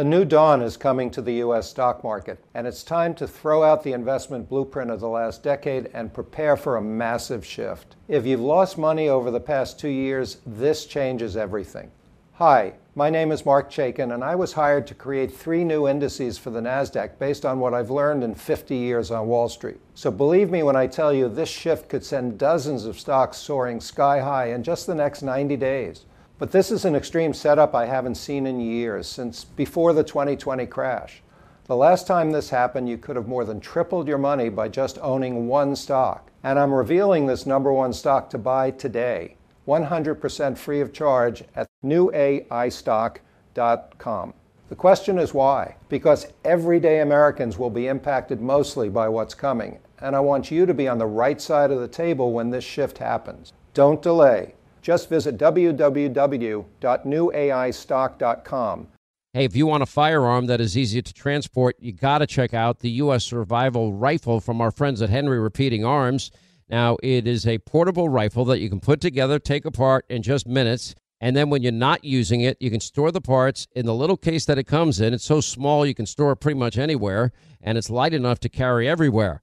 A new dawn is coming to the U.S. stock market, and it's time to throw out the investment blueprint of the last decade and prepare for a massive shift. If you've lost money over the past two years, this changes everything. Hi, my name is Marc Chaikin, and I was hired to create three new indices for the NASDAQ based on what I've learned in 50 years on Wall Street. So believe me when I tell you this shift could send dozens of stocks soaring sky high in just the next 90 days. But this is an extreme setup I haven't seen in years, since before the 2020 crash. The last time this happened, you could have more than tripled your money by just owning one stock. And I'm revealing this number one stock to buy today, 100% free of charge at newaistock.com. The question is why? Because everyday Americans will be impacted mostly by what's coming, and I want you to be on the right side of the table when this shift happens. Don't delay. Just visit www.newaistock.com. Hey, if you want a firearm that is easy to transport, you got to check out the U.S. Survival Rifle from our friends at Henry Repeating Arms. Now, it is a portable rifle that you can put together, take apart in just minutes. And then when you're not using it, you can store the parts in the little case that it comes in. It's so small you can store it pretty much anywhere, and it's light enough to carry everywhere.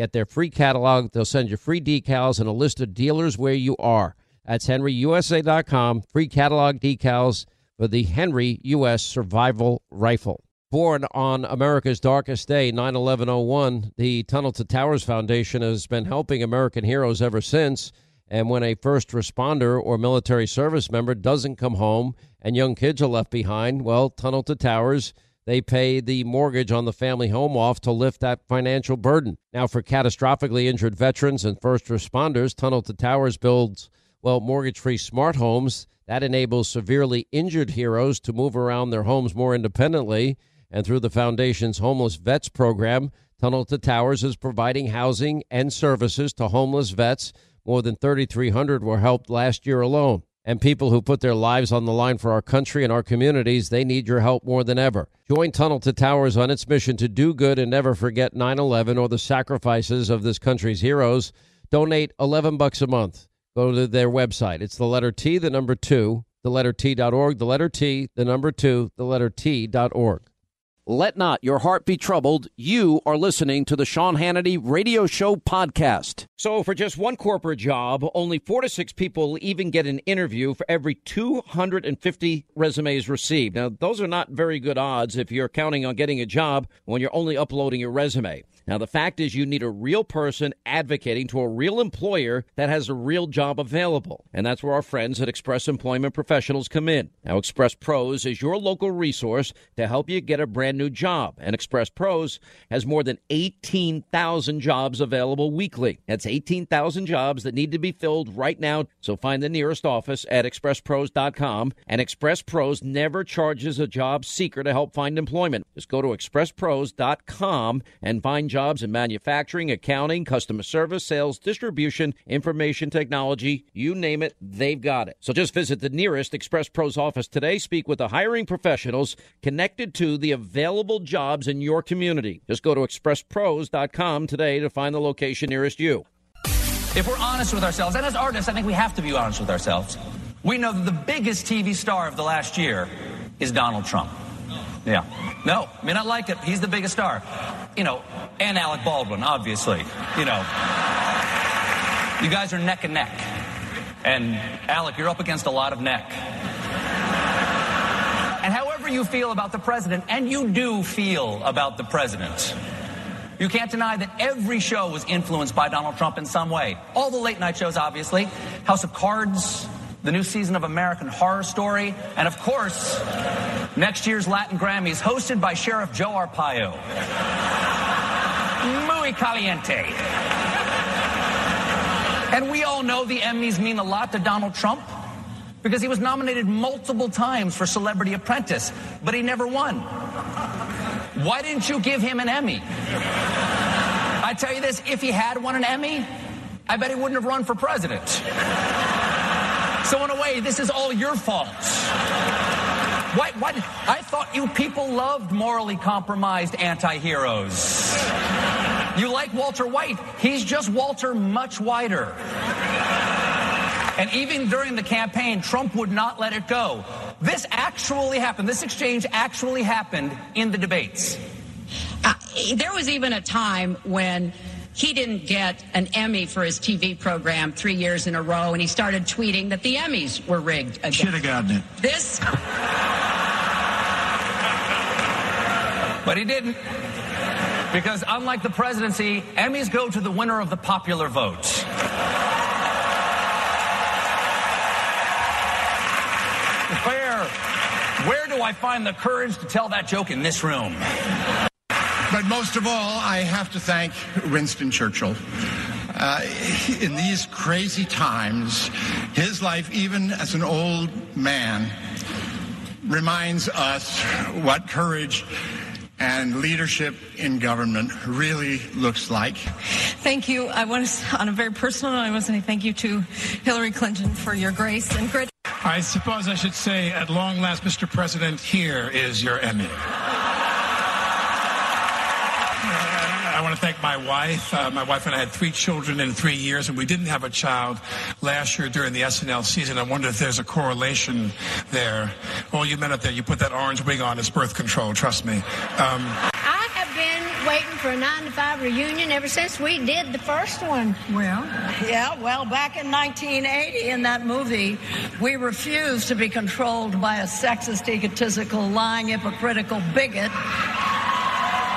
Get their free catalog. They'll send you free decals and a list of dealers where you are. That's henryusa.com. Free catalog decals for the Henry U.S. Survival Rifle. Born on America's darkest day, 9 11 01, the Tunnel to Towers Foundation has been helping American heroes ever since. And when a first responder or military service member doesn't come home and young kids are left behind, well, Tunnel to Towers they pay the mortgage on the family home off to lift that financial burden. Now, for catastrophically injured veterans and first responders, Tunnel to Towers builds, well, mortgage free smart homes. That enables severely injured heroes to move around their homes more independently. And through the Foundation's Homeless Vets program, Tunnel to Towers is providing housing and services to homeless vets. More than 3,300 were helped last year alone and people who put their lives on the line for our country and our communities, they need your help more than ever. Join Tunnel to Towers on its mission to do good and never forget 9/11 or the sacrifices of this country's heroes. Donate 11 bucks a month. Go to their website. It's the letter T, the number 2, the letter T.org, the letter T, the number 2, the letter T.org. Let not your heart be troubled. You are listening to the Sean Hannity Radio Show podcast. So, for just one corporate job, only four to six people even get an interview for every 250 resumes received. Now, those are not very good odds if you're counting on getting a job when you're only uploading your resume. Now, the fact is, you need a real person advocating to a real employer that has a real job available. And that's where our friends at Express Employment Professionals come in. Now, Express Pros is your local resource to help you get a brand new job. And Express Pros has more than 18,000 jobs available weekly. That's 18,000 jobs that need to be filled right now. So find the nearest office at expresspros.com. And Express Pros never charges a job seeker to help find employment. Just go to expresspros.com and find jobs in manufacturing, accounting, customer service, sales, distribution, information technology, you name it, they've got it. So just visit the nearest Express Pros office today, speak with the hiring professionals connected to the available jobs in your community. Just go to expresspros.com today to find the location nearest you. If we're honest with ourselves, and as artists, I think we have to be honest with ourselves, we know that the biggest TV star of the last year is Donald Trump. Yeah. No, may not like it. He's the biggest star. You know, and Alec Baldwin, obviously. You know. You guys are neck and neck. And Alec, you're up against a lot of neck. And however you feel about the president, and you do feel about the president, you can't deny that every show was influenced by Donald Trump in some way. All the late night shows, obviously. House of Cards, the new season of American Horror Story, and of course, next year's Latin Grammys, hosted by Sheriff Joe Arpaio. Muy caliente. And we all know the Emmys mean a lot to Donald Trump because he was nominated multiple times for Celebrity Apprentice, but he never won. Why didn't you give him an Emmy? I tell you this, if he had won an Emmy, I bet he wouldn't have run for president. So in a way, this is all your fault. Why, why I thought you people loved morally compromised anti-heroes. You like Walter White. He's just Walter much whiter. And even during the campaign, Trump would not let it go. This actually happened. This exchange actually happened in the debates. Uh, there was even a time when he didn't get an Emmy for his TV program three years in a row, and he started tweeting that the Emmys were rigged again. Should have gotten it. This. But he didn't. Because unlike the presidency, Emmys go to the winner of the popular vote. Where, where do I find the courage to tell that joke in this room? But most of all, I have to thank Winston Churchill. Uh, in these crazy times, his life, even as an old man, reminds us what courage and leadership in government really looks like. Thank you. I want to, on a very personal note, I want to say thank you to Hillary Clinton for your grace and grit. I suppose I should say, at long last, Mr. President, here is your Emmy. I want to thank my wife. Uh, my wife and I had three children in three years, and we didn't have a child last year during the SNL season. I wonder if there's a correlation there. All you men up there, you put that orange wig on, it's birth control, trust me. Um, I have been waiting for a 9 to 5 reunion ever since we did the first one. Well, yeah, well, back in 1980 in that movie, we refused to be controlled by a sexist, egotistical, lying, hypocritical bigot.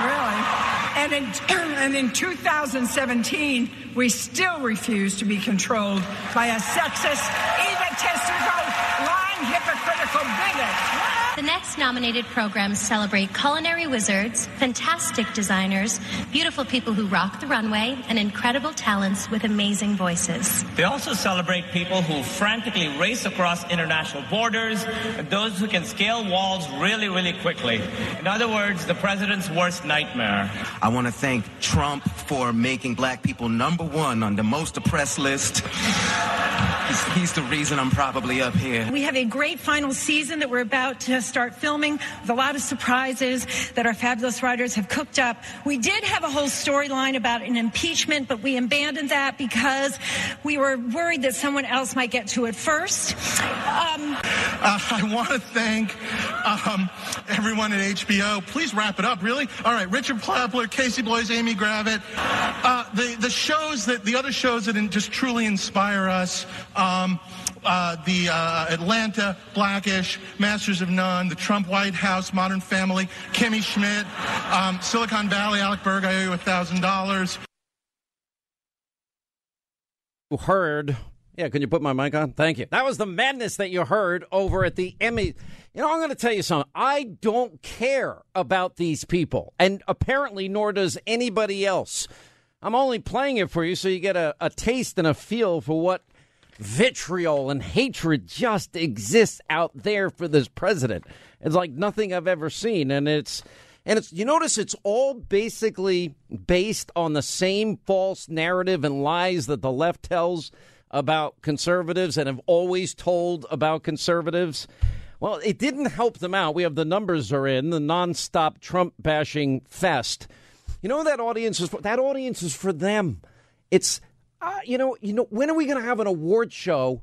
Really? And in, and in 2017, we still refuse to be controlled by a sexist, egotistical, lying, hypocritical bigot. The next nominated programs celebrate culinary wizards, fantastic designers, beautiful people who rock the runway, and incredible talents with amazing voices. They also celebrate people who frantically race across international borders, and those who can scale walls really, really quickly. In other words, the president's worst nightmare. I want to thank Trump for making black people number one on the most oppressed list. He's, he's, the reason I'm probably up here. We have a great final season that we're about to start filming with a lot of surprises that our fabulous writers have cooked up. We did have a whole storyline about an impeachment, but we abandoned that because we were worried that someone else might get to it first. Um, uh, I want to thank um, everyone at HBO. Please wrap it up, really. All right, Richard Plepler, Casey Bloys, Amy Gravitt. Uh, the the shows that the other shows that just truly inspire us. Um, uh, the uh, Atlanta, Blackish, Masters of None, the Trump White House, Modern Family, Kimmy Schmidt, um, Silicon Valley, Alec Berg, I owe you a thousand dollars. Heard. Yeah, can you put my mic on? Thank you. That was the madness that you heard over at the Emmy. You know, I'm going to tell you something. I don't care about these people, and apparently, nor does anybody else. I'm only playing it for you so you get a, a taste and a feel for what vitriol and hatred just exists out there for this president. It's like nothing I've ever seen, and it's and it's you notice it's all basically based on the same false narrative and lies that the left tells about conservatives and have always told about conservatives. Well, it didn't help them out. We have the numbers are in the nonstop Trump bashing fest. You know that audience is for? That audience is for them. It's uh, you know, you know, when are we going to have an award show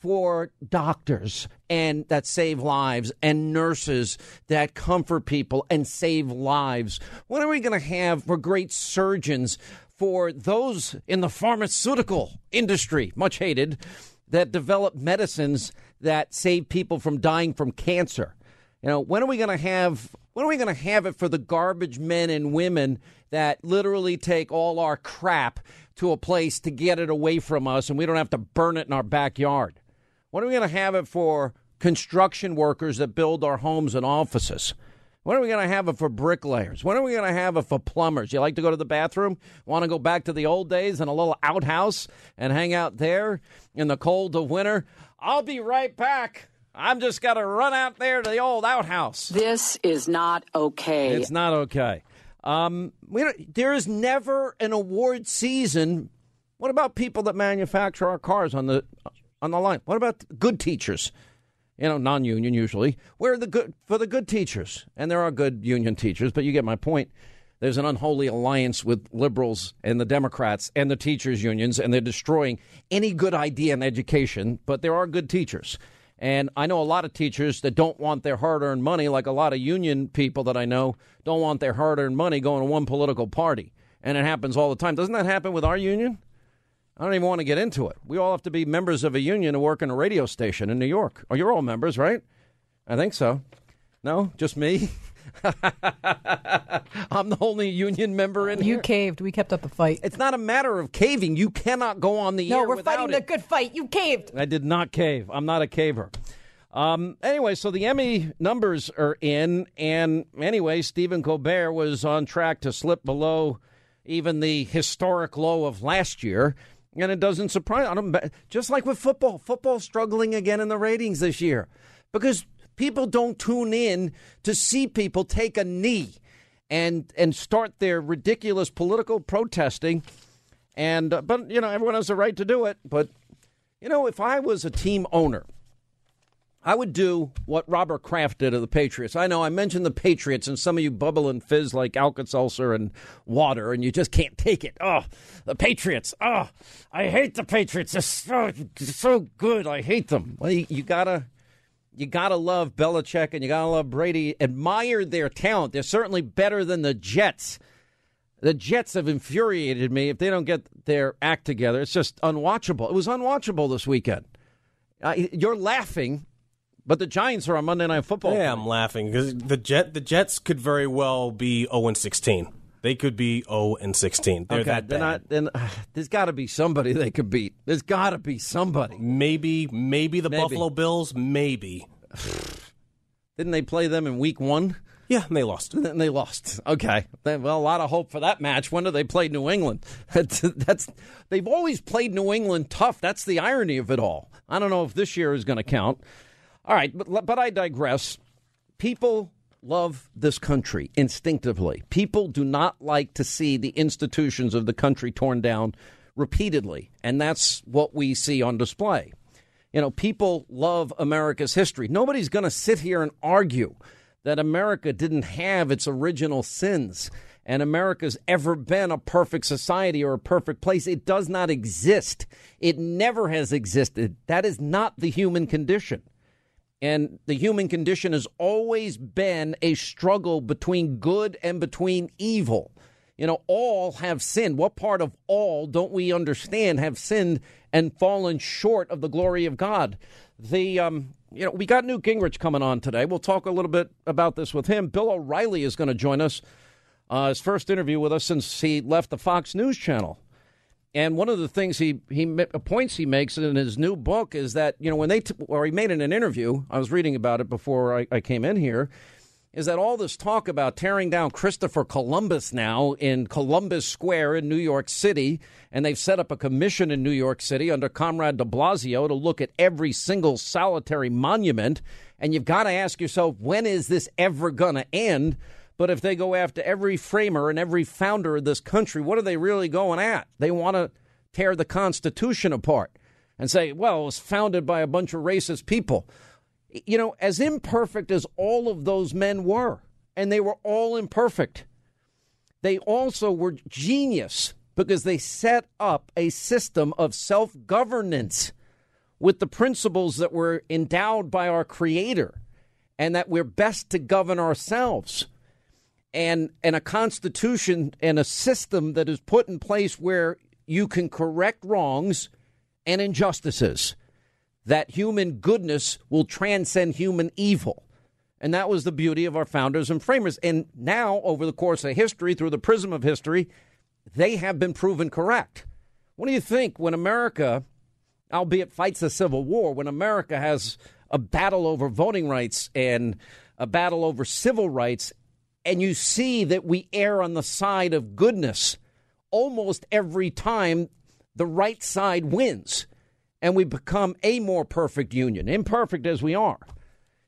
for doctors and that save lives and nurses that comfort people and save lives? When are we going to have for great surgeons for those in the pharmaceutical industry, much hated, that develop medicines that save people from dying from cancer? You know, when are we going to have when are we going to have it for the garbage men and women that literally take all our crap to a place to get it away from us and we don't have to burn it in our backyard? When are we going to have it for construction workers that build our homes and offices? When are we going to have it for bricklayers? When are we going to have it for plumbers? You like to go to the bathroom? Want to go back to the old days in a little outhouse and hang out there in the cold of winter? I'll be right back. I'm just got to run out there to the old outhouse. This is not okay. It's not okay. Um, we don't, there is never an award season. What about people that manufacture our cars on the on the line? What about good teachers? You know, non-union usually. Where are the good for the good teachers? And there are good union teachers, but you get my point. There's an unholy alliance with liberals and the Democrats and the teachers unions, and they're destroying any good idea in education. But there are good teachers. And I know a lot of teachers that don't want their hard earned money, like a lot of union people that I know, don't want their hard earned money going to one political party. And it happens all the time. Doesn't that happen with our union? I don't even want to get into it. We all have to be members of a union to work in a radio station in New York. Oh, you're all members, right? I think so. No, just me. I'm the only union member in you here. You caved. We kept up the fight. It's not a matter of caving. You cannot go on the no, air we're without fighting it. the good fight. You caved. I did not cave. I'm not a caver. Um, anyway, so the Emmy numbers are in, and anyway, Stephen Colbert was on track to slip below even the historic low of last year. And it doesn't surprise. I don't, just like with football, football struggling again in the ratings this year because people don't tune in to see people take a knee and and start their ridiculous political protesting. And uh, but you know everyone has the right to do it. But you know if I was a team owner, I would do what Robert Kraft did of the Patriots. I know I mentioned the Patriots, and some of you bubble and fizz like Alka-Seltzer and water, and you just can't take it. Oh, the Patriots. Oh, I hate the Patriots. They're so, so good. I hate them. Well, you, you gotta. You gotta love Belichick and you gotta love Brady. Admire their talent. They're certainly better than the Jets. The Jets have infuriated me if they don't get their act together. It's just unwatchable. It was unwatchable this weekend. Uh, you're laughing but the Giants are on Monday Night Football. Yeah, I'm laughing because the Jet the Jets could very well be 0 and 16. They could be 0 and 16. They're okay, that they're bad. not. Then uh, there's got to be somebody they could beat. There's got to be somebody. Maybe, maybe the Maybe. Buffalo Bills. Maybe. Didn't they play them in Week One? Yeah, and they lost. And they lost. Okay. Well, a lot of hope for that match. When do they play New England? That's, that's they've always played New England tough. That's the irony of it all. I don't know if this year is going to count. All right, but but I digress. People love this country instinctively. People do not like to see the institutions of the country torn down repeatedly, and that's what we see on display. You know, people love America's history. Nobody's going to sit here and argue that America didn't have its original sins and America's ever been a perfect society or a perfect place. It does not exist. It never has existed. That is not the human condition. And the human condition has always been a struggle between good and between evil. You know, all have sinned. What part of all don't we understand have sinned and fallen short of the glory of God? The um, you know, we got Newt Gingrich coming on today. We'll talk a little bit about this with him. Bill O'Reilly is going to join us. Uh, his first interview with us since he left the Fox News channel. And one of the things he he uh, points he makes in his new book is that you know when they t- or he made in an interview I was reading about it before I, I came in here is that all this talk about tearing down Christopher Columbus now in Columbus Square in New York City, and they've set up a commission in New York City under Comrade de Blasio to look at every single solitary monument. And you've got to ask yourself, when is this ever going to end? But if they go after every framer and every founder of this country, what are they really going at? They want to tear the Constitution apart and say, well, it was founded by a bunch of racist people. You know, as imperfect as all of those men were, and they were all imperfect, they also were genius because they set up a system of self governance with the principles that were endowed by our Creator and that we're best to govern ourselves and and a constitution and a system that is put in place where you can correct wrongs and injustices. That human goodness will transcend human evil. And that was the beauty of our founders and framers. And now over the course of history through the prism of history they have been proven correct. What do you think? When america albeit fights a civil war when america has a battle over voting rights and a battle over civil rights and you see that we err on the side of goodness almost every time the right side wins. and we become a more perfect union, imperfect as we are.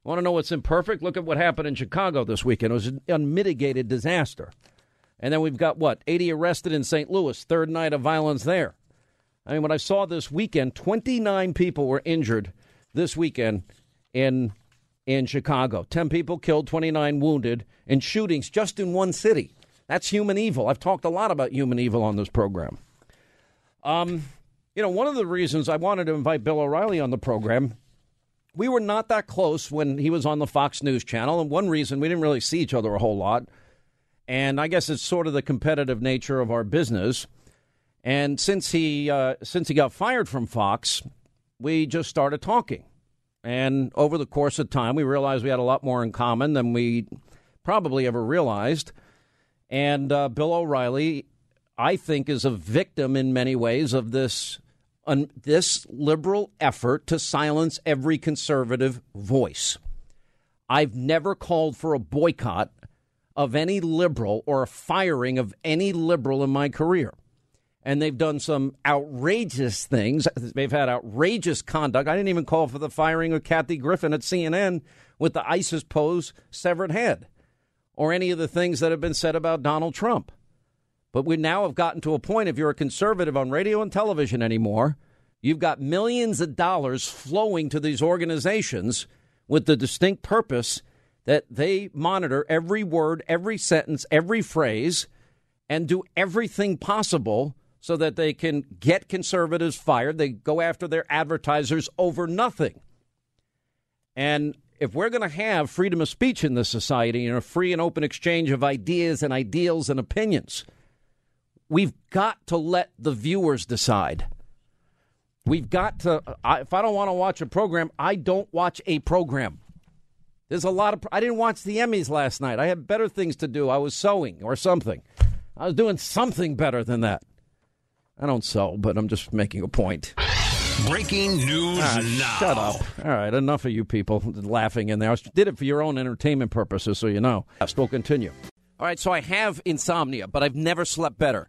Want to know what's imperfect? Look at what happened in Chicago this weekend. It was an unmitigated disaster. And then we've got what? 80 arrested in St. Louis, third night of violence there. I mean, when I saw this weekend, 29 people were injured this weekend in in Chicago. 10 people killed, 29 wounded in shootings just in one city. That's human evil. I've talked a lot about human evil on this program. Um, you know, one of the reasons I wanted to invite Bill O'Reilly on the program, we were not that close when he was on the Fox News channel, and one reason we didn't really see each other a whole lot. And I guess it's sort of the competitive nature of our business. And since he uh, since he got fired from Fox, we just started talking. And over the course of time, we realized we had a lot more in common than we probably ever realized. And uh, Bill O'Reilly, I think, is a victim in many ways of this un- this liberal effort to silence every conservative voice. I've never called for a boycott of any liberal or a firing of any liberal in my career. And they've done some outrageous things. They've had outrageous conduct. I didn't even call for the firing of Kathy Griffin at CNN with the ISIS pose severed head or any of the things that have been said about Donald Trump. But we now have gotten to a point, if you're a conservative on radio and television anymore, you've got millions of dollars flowing to these organizations with the distinct purpose that they monitor every word, every sentence, every phrase, and do everything possible so that they can get conservatives fired. They go after their advertisers over nothing. And if we're going to have freedom of speech in this society and a free and open exchange of ideas and ideals and opinions, we've got to let the viewers decide. We've got to, if I don't want to watch a program, I don't watch a program. There's a lot of, I didn't watch the Emmys last night. I had better things to do. I was sewing or something. I was doing something better than that. I don't sell, but I'm just making a point. Breaking news Ah, now. Shut up. All right, enough of you people laughing in there. I did it for your own entertainment purposes, so you know. We'll continue. All right, so I have insomnia, but I've never slept better.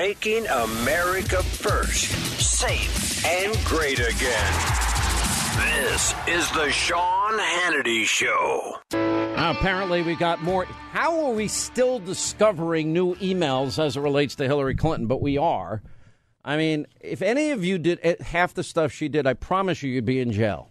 Making America first, safe and great again. This is the Sean Hannity Show. Apparently, we got more. How are we still discovering new emails as it relates to Hillary Clinton? But we are. I mean, if any of you did eh, half the stuff she did, I promise you, you'd be in jail.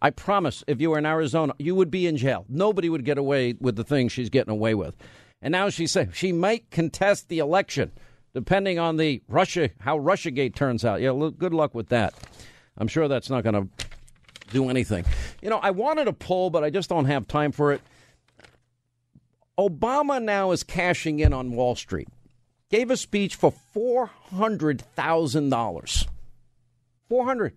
I promise, if you were in Arizona, you would be in jail. Nobody would get away with the things she's getting away with. And now she said she might contest the election, depending on the Russia how RussiaGate turns out. Yeah, look, good luck with that. I'm sure that's not going to do anything. You know, I wanted a pull, but I just don't have time for it. Obama now is cashing in on Wall Street. Gave a speech for four hundred thousand dollars. Four hundred.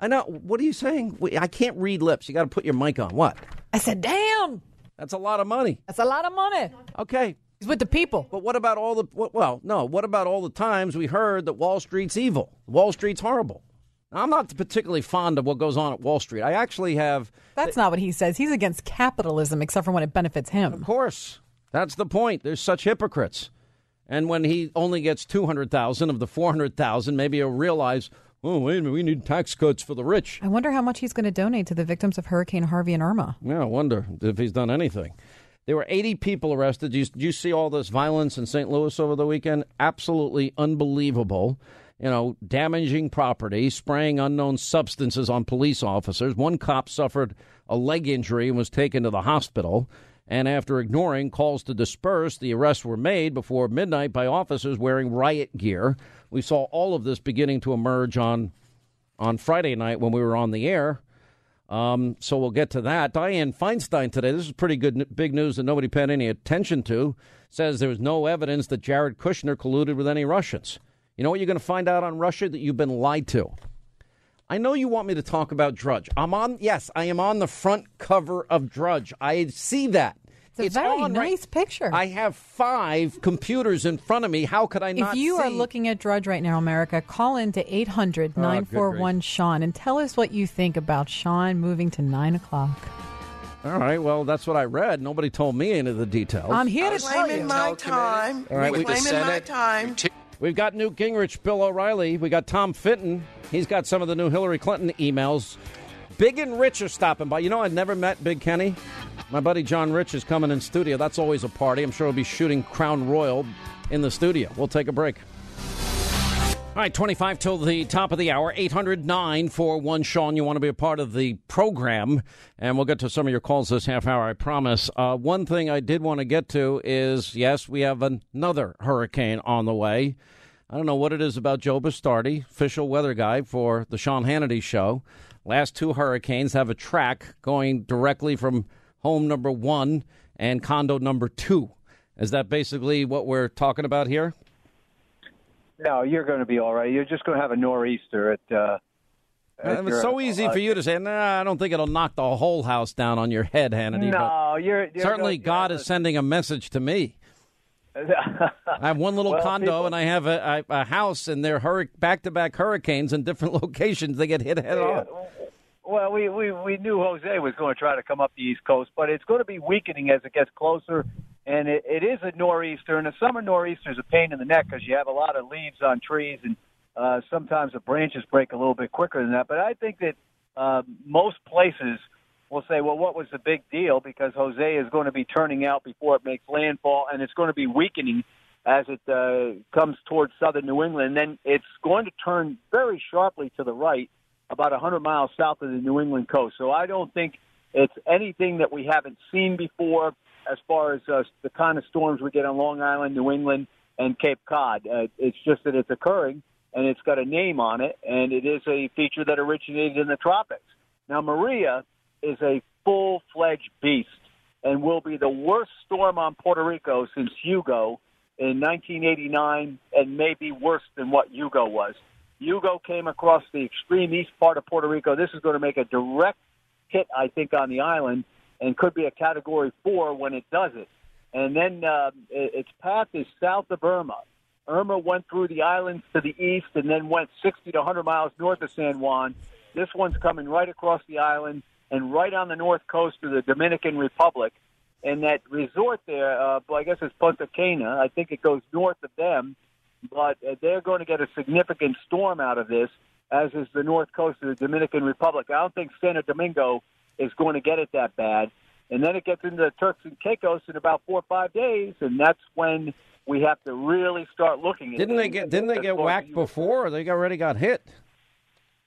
I know. What are you saying? I can't read lips. You got to put your mic on. What? I said, damn. That's a lot of money. That's a lot of money. Okay. He's with the people. But what about all the well, no, what about all the times we heard that Wall Street's evil? Wall Street's horrible. Now, I'm not particularly fond of what goes on at Wall Street. I actually have That's not what he says. He's against capitalism, except for when it benefits him. Of course. That's the point. There's such hypocrites. And when he only gets 200,000 of the 400,000, maybe he'll realize, oh, wait a minute, we need tax cuts for the rich. I wonder how much he's going to donate to the victims of Hurricane Harvey and Irma. Yeah, I wonder if he's done anything. There were 80 people arrested. Did you, did you see all this violence in St. Louis over the weekend? Absolutely unbelievable. you know, damaging property, spraying unknown substances on police officers. One cop suffered a leg injury and was taken to the hospital. And after ignoring calls to disperse, the arrests were made before midnight by officers wearing riot gear. We saw all of this beginning to emerge on on Friday night when we were on the air. Um, so we'll get to that. Dianne Feinstein today, this is pretty good, big news that nobody paid any attention to, says there was no evidence that Jared Kushner colluded with any Russians. You know what you're going to find out on Russia? That you've been lied to. I know you want me to talk about Drudge. I'm on, yes, I am on the front cover of Drudge. I see that. It's a very on nice right- picture. I have five computers in front of me. How could I not if you see? are looking at Drudge right now, America, call in to 800 941 Sean and tell us what you think about Sean moving to 9 o'clock. All right, well, that's what I read. Nobody told me any of the details. I'm here to tell Claiming you. my time. All right, we- Claiming my time. We've got Newt Gingrich, Bill O'Reilly. We got Tom Fitton. He's got some of the new Hillary Clinton emails. Big and Rich are stopping by. You know, I'd never met Big Kenny. My buddy John Rich is coming in studio. That's always a party. I'm sure he'll be shooting Crown Royal in the studio. We'll take a break. All right, 25 till the top of the hour. 800 941 Sean. You want to be a part of the program, and we'll get to some of your calls this half hour, I promise. Uh, one thing I did want to get to is yes, we have another hurricane on the way. I don't know what it is about Joe Bastardi, official weather guy for the Sean Hannity show. Last two hurricanes have a track going directly from home number one and condo number two. Is that basically what we're talking about here? No, you're going to be all right. You're just going to have a nor'easter at. Uh, at it's so easy for you to say, nah, I don't think it'll knock the whole house down on your head, Hannity. No, you're, you're certainly going- God is sending a message to me. I have one little Well, condo people- and I have a, a, a house, and they're hurri- back-to-back hurricanes in different locations. They get hit head on. Well, we, we we knew Jose was going to try to come up the East Coast, but it's going to be weakening as it gets closer. And it, it is a nor'easter, and a summer nor'easter is a pain in the neck because you have a lot of leaves on trees, and uh, sometimes the branches break a little bit quicker than that. But I think that uh, most places will say, well, what was the big deal? Because Jose is going to be turning out before it makes landfall, and it's going to be weakening as it uh, comes towards southern New England. And then it's going to turn very sharply to the right, about 100 miles south of the New England coast. So I don't think it's anything that we haven't seen before as far as uh, the kind of storms we get on Long Island, New England, and Cape Cod. Uh, it's just that it's occurring, and it's got a name on it, and it is a feature that originated in the tropics. Now, Maria is a full fledged beast and will be the worst storm on Puerto Rico since Hugo in 1989 and maybe worse than what Hugo was. Hugo came across the extreme east part of Puerto Rico. This is going to make a direct hit, I think, on the island and could be a category four when it does it. And then uh, its path is south of Irma. Irma went through the islands to the east and then went 60 to 100 miles north of San Juan. This one's coming right across the island and right on the north coast of the Dominican Republic. And that resort there, uh, I guess it's Punta Cana. I think it goes north of them, but uh, they're going to get a significant storm out of this, as is the north coast of the Dominican Republic. I don't think Santo Domingo is going to get it that bad. And then it gets into the Turks and Caicos in about four or five days, and that's when we have to really start looking at Didn't they get Didn't they get whacked before? They already got hit.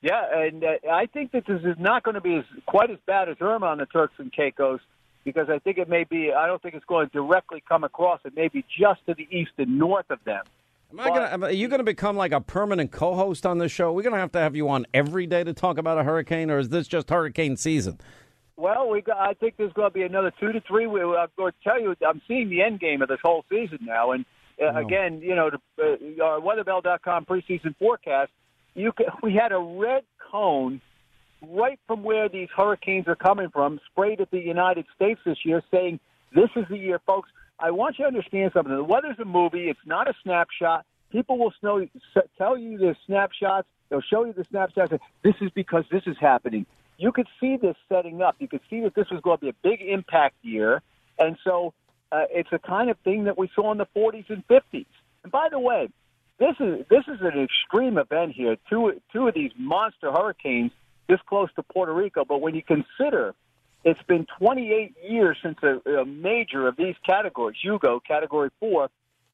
Yeah, and uh, I think that this is not going to be as quite as bad as Irma on the Turks and Caicos because I think it may be. I don't think it's going to directly come across. It may be just to the east and north of them. Am I gonna, are you going to become like a permanent co-host on this show? We're going to have to have you on every day to talk about a hurricane, or is this just hurricane season? Well, we got, I think there's going to be another two to three. We, I'm going to tell you, I'm seeing the end game of this whole season now. And uh, again, you know, the, uh, our weatherbell.com preseason forecast, you can, we had a red cone right from where these hurricanes are coming from, sprayed at the United States this year, saying this is the year, folks. I want you to understand something. The weather's a movie. It's not a snapshot. People will snow, tell you the snapshots. They'll show you the snapshots. This is because this is happening. You could see this setting up. You could see that this was going to be a big impact year. And so uh, it's the kind of thing that we saw in the 40s and 50s. And by the way, this is this is an extreme event here. Two two of these monster hurricanes this close to Puerto Rico. But when you consider it's been 28 years since a, a major of these categories, Hugo, Category 4,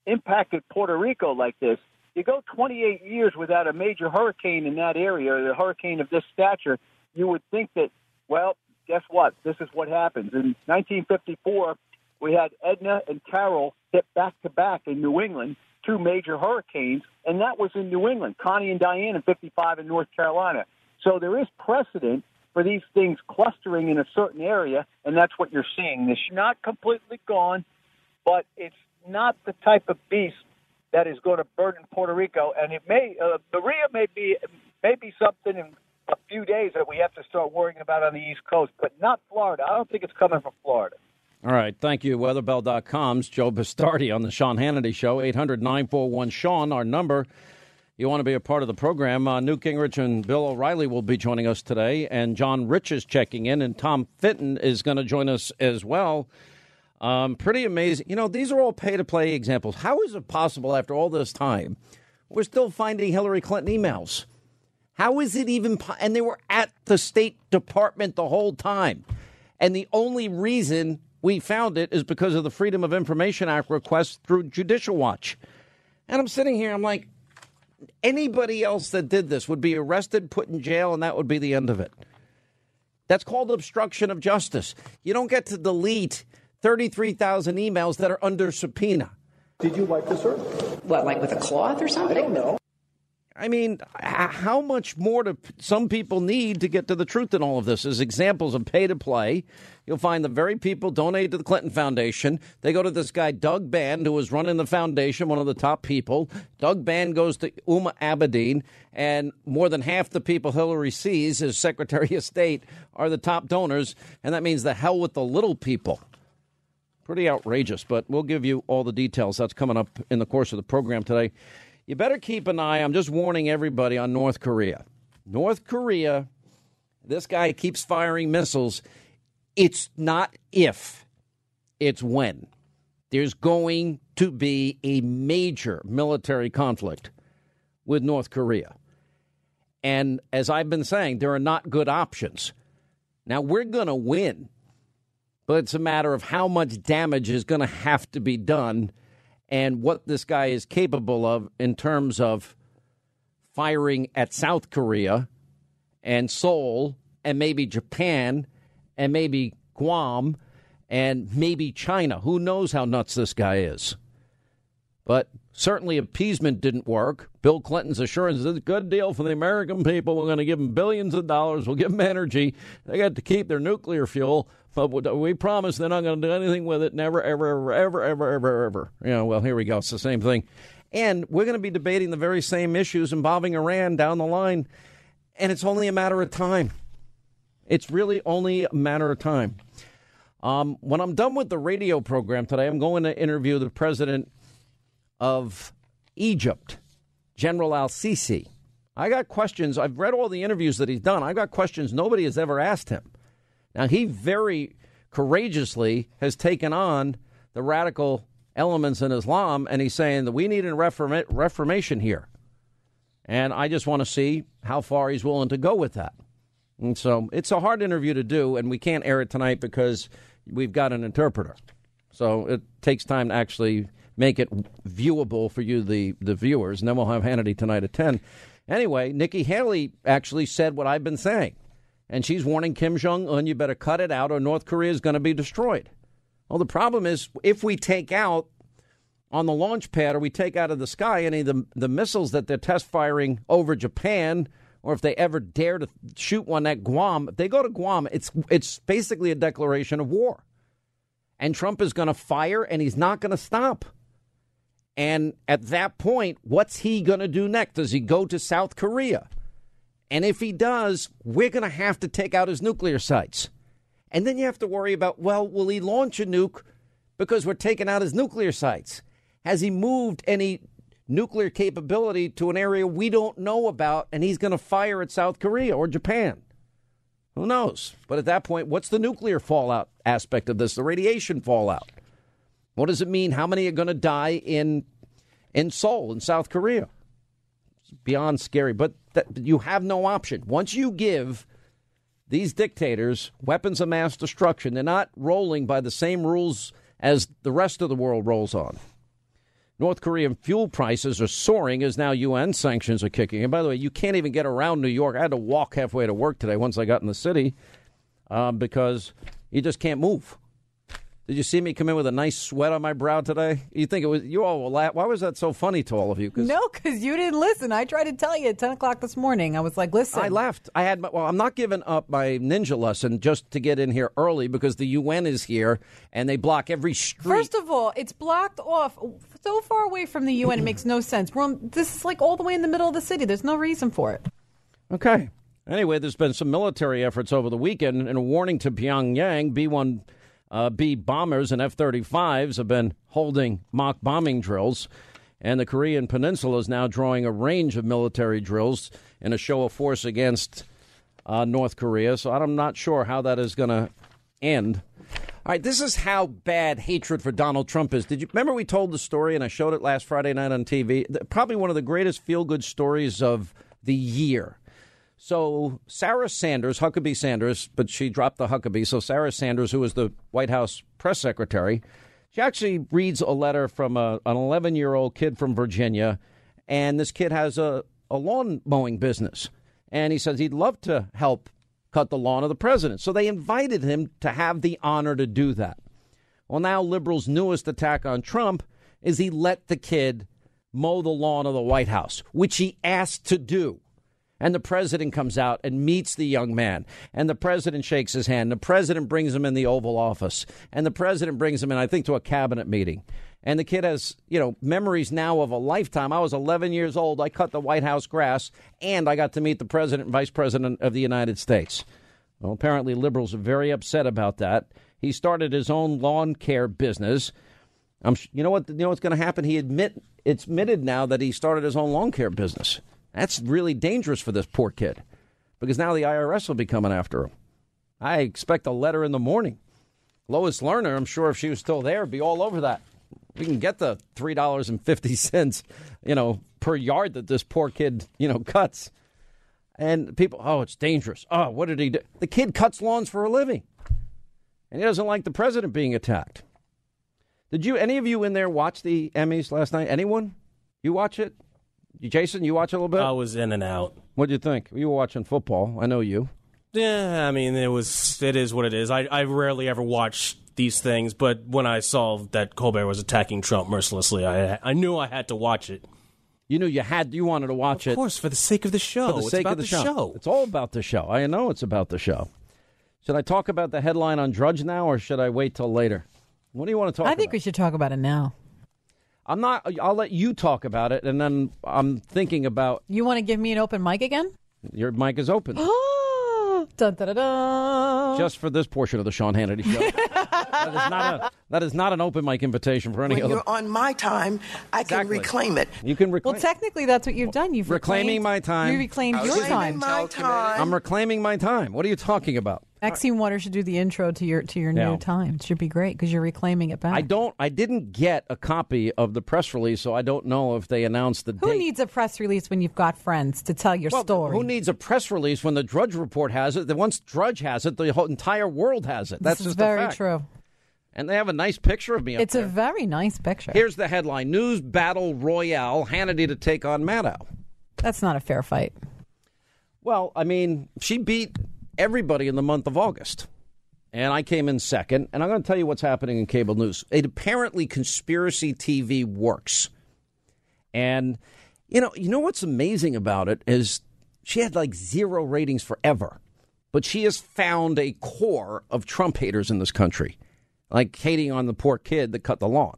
impacted Puerto Rico like this, you go 28 years without a major hurricane in that area, or a hurricane of this stature, you would think that, well, guess what? This is what happens. In 1954, we had Edna and Carol hit back to back in New England, two major hurricanes, and that was in New England. Connie and Diane in 55 in North Carolina. So there is precedent for these things clustering in a certain area, and that's what you're seeing. This not completely gone, but it's not the type of beast that is going to burden Puerto Rico, and it may uh, Maria may be may be something in a few days that we have to start worrying about on the East Coast, but not Florida. I don't think it's coming from Florida. All right. Thank you. Weatherbell.com's Joe Bastardi on the Sean Hannity Show. 800 941 Sean, our number. You want to be a part of the program. Uh, Newt Gingrich and Bill O'Reilly will be joining us today, and John Rich is checking in, and Tom Fitton is going to join us as well. Um, pretty amazing. You know, these are all pay to play examples. How is it possible after all this time we're still finding Hillary Clinton emails? How is it even? Po- and they were at the State Department the whole time. And the only reason we found it is because of the Freedom of Information Act request through Judicial Watch. And I'm sitting here, I'm like, anybody else that did this would be arrested, put in jail, and that would be the end of it. That's called obstruction of justice. You don't get to delete 33,000 emails that are under subpoena. Did you wipe this earth? What, like with a cloth or something? I don't know. I mean, how much more do some people need to get to the truth in all of this? As examples of pay to play, you'll find the very people donated to the Clinton Foundation. They go to this guy, Doug Band, who was running the foundation, one of the top people. Doug Band goes to Huma Abedin, and more than half the people Hillary sees as Secretary of State are the top donors, and that means the hell with the little people. Pretty outrageous, but we'll give you all the details. That's coming up in the course of the program today. You better keep an eye. I'm just warning everybody on North Korea. North Korea, this guy keeps firing missiles. It's not if, it's when. There's going to be a major military conflict with North Korea. And as I've been saying, there are not good options. Now, we're going to win, but it's a matter of how much damage is going to have to be done and what this guy is capable of in terms of firing at South Korea and Seoul and maybe Japan and maybe Guam and maybe China. Who knows how nuts this guy is? But certainly appeasement didn't work. Bill Clinton's assurance is a good deal for the American people. We're going to give them billions of dollars. We'll give them energy. They got to keep their nuclear fuel, but we promise they're not going to do anything with it. Never, ever, ever, ever, ever, ever, ever. You know, well, here we go. It's the same thing. And we're going to be debating the very same issues involving Iran down the line. And it's only a matter of time. It's really only a matter of time. Um, when I'm done with the radio program today, I'm going to interview the president of Egypt, General Al Sisi. I got questions. I've read all the interviews that he's done. I've got questions nobody has ever asked him. Now, he very courageously has taken on the radical elements in Islam, and he's saying that we need a reforma- reformation here. And I just want to see how far he's willing to go with that. And so it's a hard interview to do, and we can't air it tonight because we've got an interpreter. So it takes time to actually make it viewable for you, the, the viewers, and then we'll have Hannity tonight at 10. Anyway, Nikki Haley actually said what I've been saying, and she's warning Kim Jong un, you better cut it out or North Korea is going to be destroyed. Well, the problem is if we take out on the launch pad or we take out of the sky any of the, the missiles that they're test firing over Japan, or if they ever dare to shoot one at Guam, if they go to Guam, it's, it's basically a declaration of war. And Trump is going to fire and he's not going to stop. And at that point, what's he going to do next? Does he go to South Korea? And if he does, we're going to have to take out his nuclear sites. And then you have to worry about well, will he launch a nuke because we're taking out his nuclear sites? Has he moved any nuclear capability to an area we don't know about and he's going to fire at South Korea or Japan? Who knows? But at that point, what's the nuclear fallout aspect of this, the radiation fallout? What does it mean? How many are going to die in in Seoul in South Korea? Beyond scary, but that, you have no option. Once you give these dictators weapons of mass destruction, they're not rolling by the same rules as the rest of the world rolls on. North Korean fuel prices are soaring as now UN sanctions are kicking. And by the way, you can't even get around New York. I had to walk halfway to work today once I got in the city um, because you just can't move. Did you see me come in with a nice sweat on my brow today? You think it was you all will laugh? Why was that so funny to all of you? 'Cause No, because you didn't listen. I tried to tell you at 10 o'clock this morning. I was like, listen. I left. I had my, well. I'm not giving up my ninja lesson just to get in here early because the UN is here and they block every street. First of all, it's blocked off so far away from the UN, it makes no sense. We're on, this is like all the way in the middle of the city. There's no reason for it. Okay. Anyway, there's been some military efforts over the weekend, and a warning to Pyongyang: B-1 uh, B bombers and F-35s have been holding mock bombing drills, and the Korean Peninsula is now drawing a range of military drills in a show of force against uh, North Korea. So I'm not sure how that is going to end. All right, this is how bad hatred for Donald Trump is. Did you remember we told the story and I showed it last Friday night on TV? Probably one of the greatest feel good stories of the year. So Sarah Sanders, Huckabee Sanders, but she dropped the Huckabee. So Sarah Sanders, who was the White House press secretary, she actually reads a letter from a, an 11 year old kid from Virginia, and this kid has a, a lawn mowing business, and he says he'd love to help cut the lawn of the president. So they invited him to have the honor to do that. Well, now liberals' newest attack on Trump is he let the kid mow the lawn of the White House, which he asked to do. And the president comes out and meets the young man. And the president shakes his hand. The president brings him in the Oval Office. And the president brings him in, I think, to a cabinet meeting. And the kid has, you know, memories now of a lifetime. I was 11 years old. I cut the White House grass, and I got to meet the president and vice president of the United States. Well, apparently, liberals are very upset about that. He started his own lawn care business. I'm, you know what? You know what's going to happen? He admit it's admitted now that he started his own lawn care business. That's really dangerous for this poor kid, because now the IRS will be coming after him. I expect a letter in the morning. Lois Lerner, I'm sure if she was still there, would be all over that. We can get the three dollars and fifty cents, you know, per yard that this poor kid, you know, cuts. And people, oh, it's dangerous. Oh, what did he do? The kid cuts lawns for a living, and he doesn't like the president being attacked. Did you, any of you in there, watch the Emmys last night? Anyone? You watch it? You, Jason, you watch a little bit? I was in and out. What do you think? You were watching football. I know you. Yeah, I mean, it was. It is what it is. I, I rarely ever watch these things, but when I saw that Colbert was attacking Trump mercilessly, I I knew I had to watch it. You knew you had. You wanted to watch it. Of course, for the sake of the show. For the It's sake about of the, the show. show. It's all about the show. I know it's about the show. Should I talk about the headline on Drudge now, or should I wait till later? What do you want to talk about? I about? think we should talk about it now. I'm not. I'll let you talk about it, and then I'm thinking about You want to give me an open mic again? your mic is open dun, dun, dun, dun. just for this portion of the Sean Hannity show. that is not a. That is not an open mic invitation for any When other. you're on my time, I can reclaim it. You can reclaim. Well, technically, that's what you've done. You've Reclaiming reclaimed- my time. You reclaimed your saying time. my time. I'm reclaiming my time. What are you talking about? Maxine Waters should do the intro to your to your Yeah. new time. It should be great because you're reclaiming it back. I don't. I didn't get a copy of the press release, so I don't know if they announced the Who date. needs a press release when you've got friends to tell your Well, story? Who needs a press release when the Drudge Report has it? Then once Drudge has it, the whole entire world has it. That's this is just very true. And they have a nice picture of me up It's a very nice picture. Here's the headline: News Battle Royale: Hannity to take on Maddow. That's not a fair fight. Well, I mean, she beat everybody in the month of August. And I came in second. And I'm going to tell you what's happening in cable news. It apparently conspiracy TV works. And you know, you know what's amazing about it is she had like zero ratings forever. But she has found a core of Trump haters in this country. Like hating on the poor kid that cut the lawn.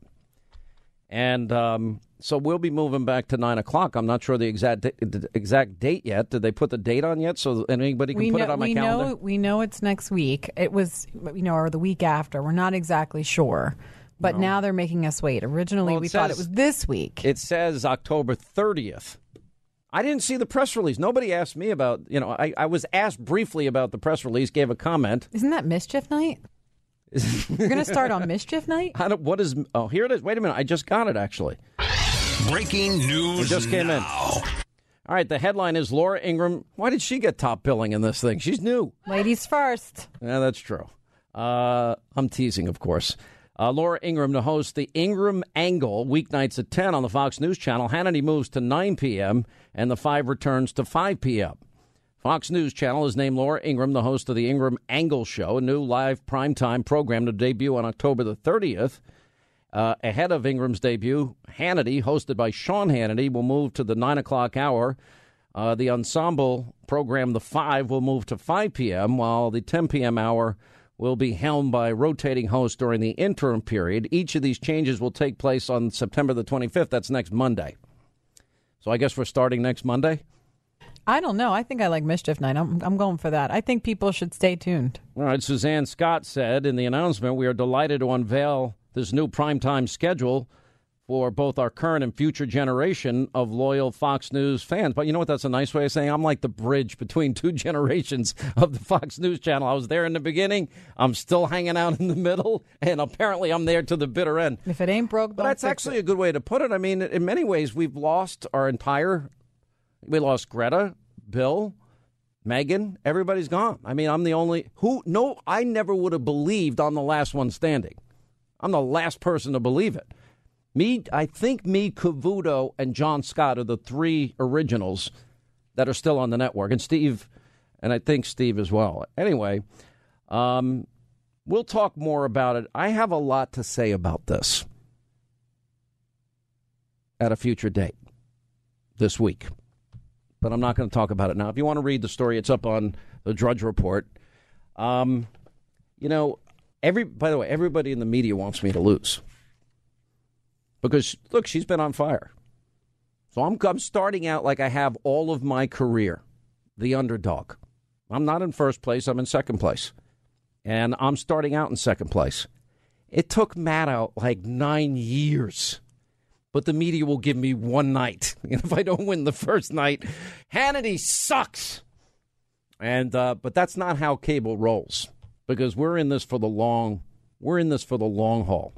And um, so we'll be moving back to nine o'clock. I'm not sure the exact the exact date yet. Did they put the date on yet? So anybody can we put know it on my we calendar. know we know it's next week. It was you know or the week after. We're not exactly sure. But No. now they're making us wait. Originally, Well, we thought it was this week. It says October 30th. I didn't see the press release. Nobody asked me about. You know, I, I was asked briefly about the press release. Gave a comment. Isn't that mischief night? You're going to start on mischief night? What is? Oh, here it is. Wait a minute. I just got it actually. Breaking news It just came in. All right. The headline is Laura Ingraham. Why did she get top billing in this thing? She's new. Ladies first. Yeah, that's true. Uh, I'm teasing, of course. Uh, Laura Ingraham to host the Ingraham Angle weeknights at 10 on the Fox News Channel. Hannity moves to 9 p.m., and the 5 returns to 5 p.m. Fox News Channel has named Laura Ingraham the host of the Ingraham Angle Show, a new live primetime program to debut on October the 30th. Uh, ahead of Ingraham's debut, Hannity, hosted by Sean Hannity, will move to the 9 o'clock hour. Uh, the ensemble program, The Five, will move to 5 p.m., while the 10 p.m. hour will be helmed by rotating hosts during the interim period. Each of these changes will take place on September the 25th. That's next Monday. So I guess we're starting next Monday? I don't know. I think I like Mischief Night. I'm, I'm going for that. I think people should stay tuned. All right. Suzanne Scott said in the announcement, we are delighted to unveil this new primetime schedule for both our current and future generation of loyal Fox News fans. But you know what? That's a nice way of saying I'm like the bridge between two generations of the Fox News channel. I was there in the beginning. I'm still hanging out in the middle, and apparently I'm there to the bitter end. If it ain't broke, but that's actually it. a good way to put it. I mean, in many ways, we've lost our entire. We lost Greta, Bill, Megyn. Everybody's gone. I mean, I'm the only who. No, I never would have believed I'm the last one standing. I'm the last person to believe it. Me, I think me, Cavuto, and John Scott are the three originals that are still on the network, and Steve, and I think Steve as well. Anyway, um, we'll talk more about it. I have a lot to say about this at a future date this week, but I'm not going to talk about it now. If you want to read the story, it's up on the Drudge Report. Um, you know, Every by the way, everybody in the media wants me to lose because look, she's been on fire. So I'm I'm starting out like I have all of my career, the underdog. I'm not in first place. I'm in second place, and I'm starting out in second place. It took Maddow like nine years, but the media will give me one night. And if I don't win the first night, Hannity sucks. And uh, but that's not how cable rolls because we're in this for the long we're in this for the long haul.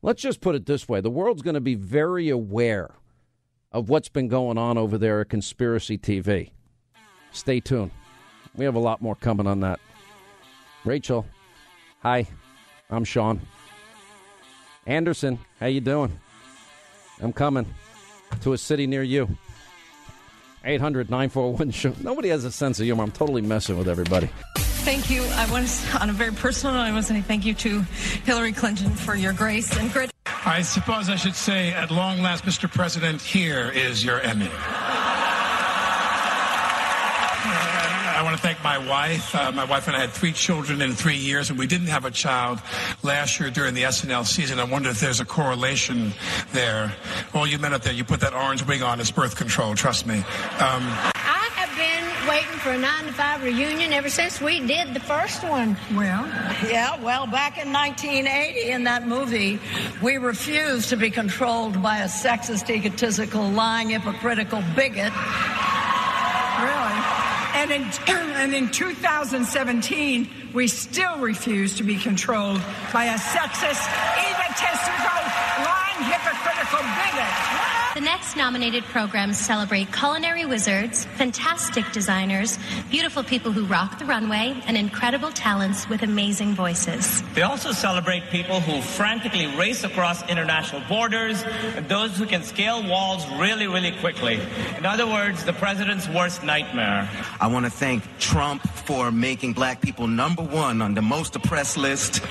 Let's just put it this way, the world's going to be very aware of what's been going on over there at Conspiracy TV. Stay tuned. We have a lot more coming on that. Rachel, hi. I'm Sean. Anderson, how you doing? I'm coming to a city near you. 800 941 show. Nobody has a sense of humor. I'm totally messing with everybody. Thank you. I want to, on a very personal note, I want to say thank you to Hillary Clinton for your grace and grit. I suppose I should say, at long last, Mr. President, here is your Emmy. I want to thank my wife. Uh, my wife and I had three children in three years, and we didn't have a child last year during the SNL season. I wonder if there's a correlation there. All you men out there, you put that orange wig on, it's birth control, trust me. Um, waiting for a 9 to 5 reunion ever since we did the first one. Well, yeah, well, back in 1980 in that movie, we refused to be controlled by a sexist, egotistical, lying, hypocritical bigot. Really? And in, and in 2017, we still refuse to be controlled by a sexist, egotistical, lying, hypocritical bigot. The next nominated programs celebrate culinary wizards, fantastic designers, beautiful people who rock the runway, and incredible talents with amazing voices. They also celebrate people who frantically race across international borders, and those who can scale walls really, really quickly. In other words, the president's worst nightmare. I want to thank Trump for making black people number one on the most oppressed list.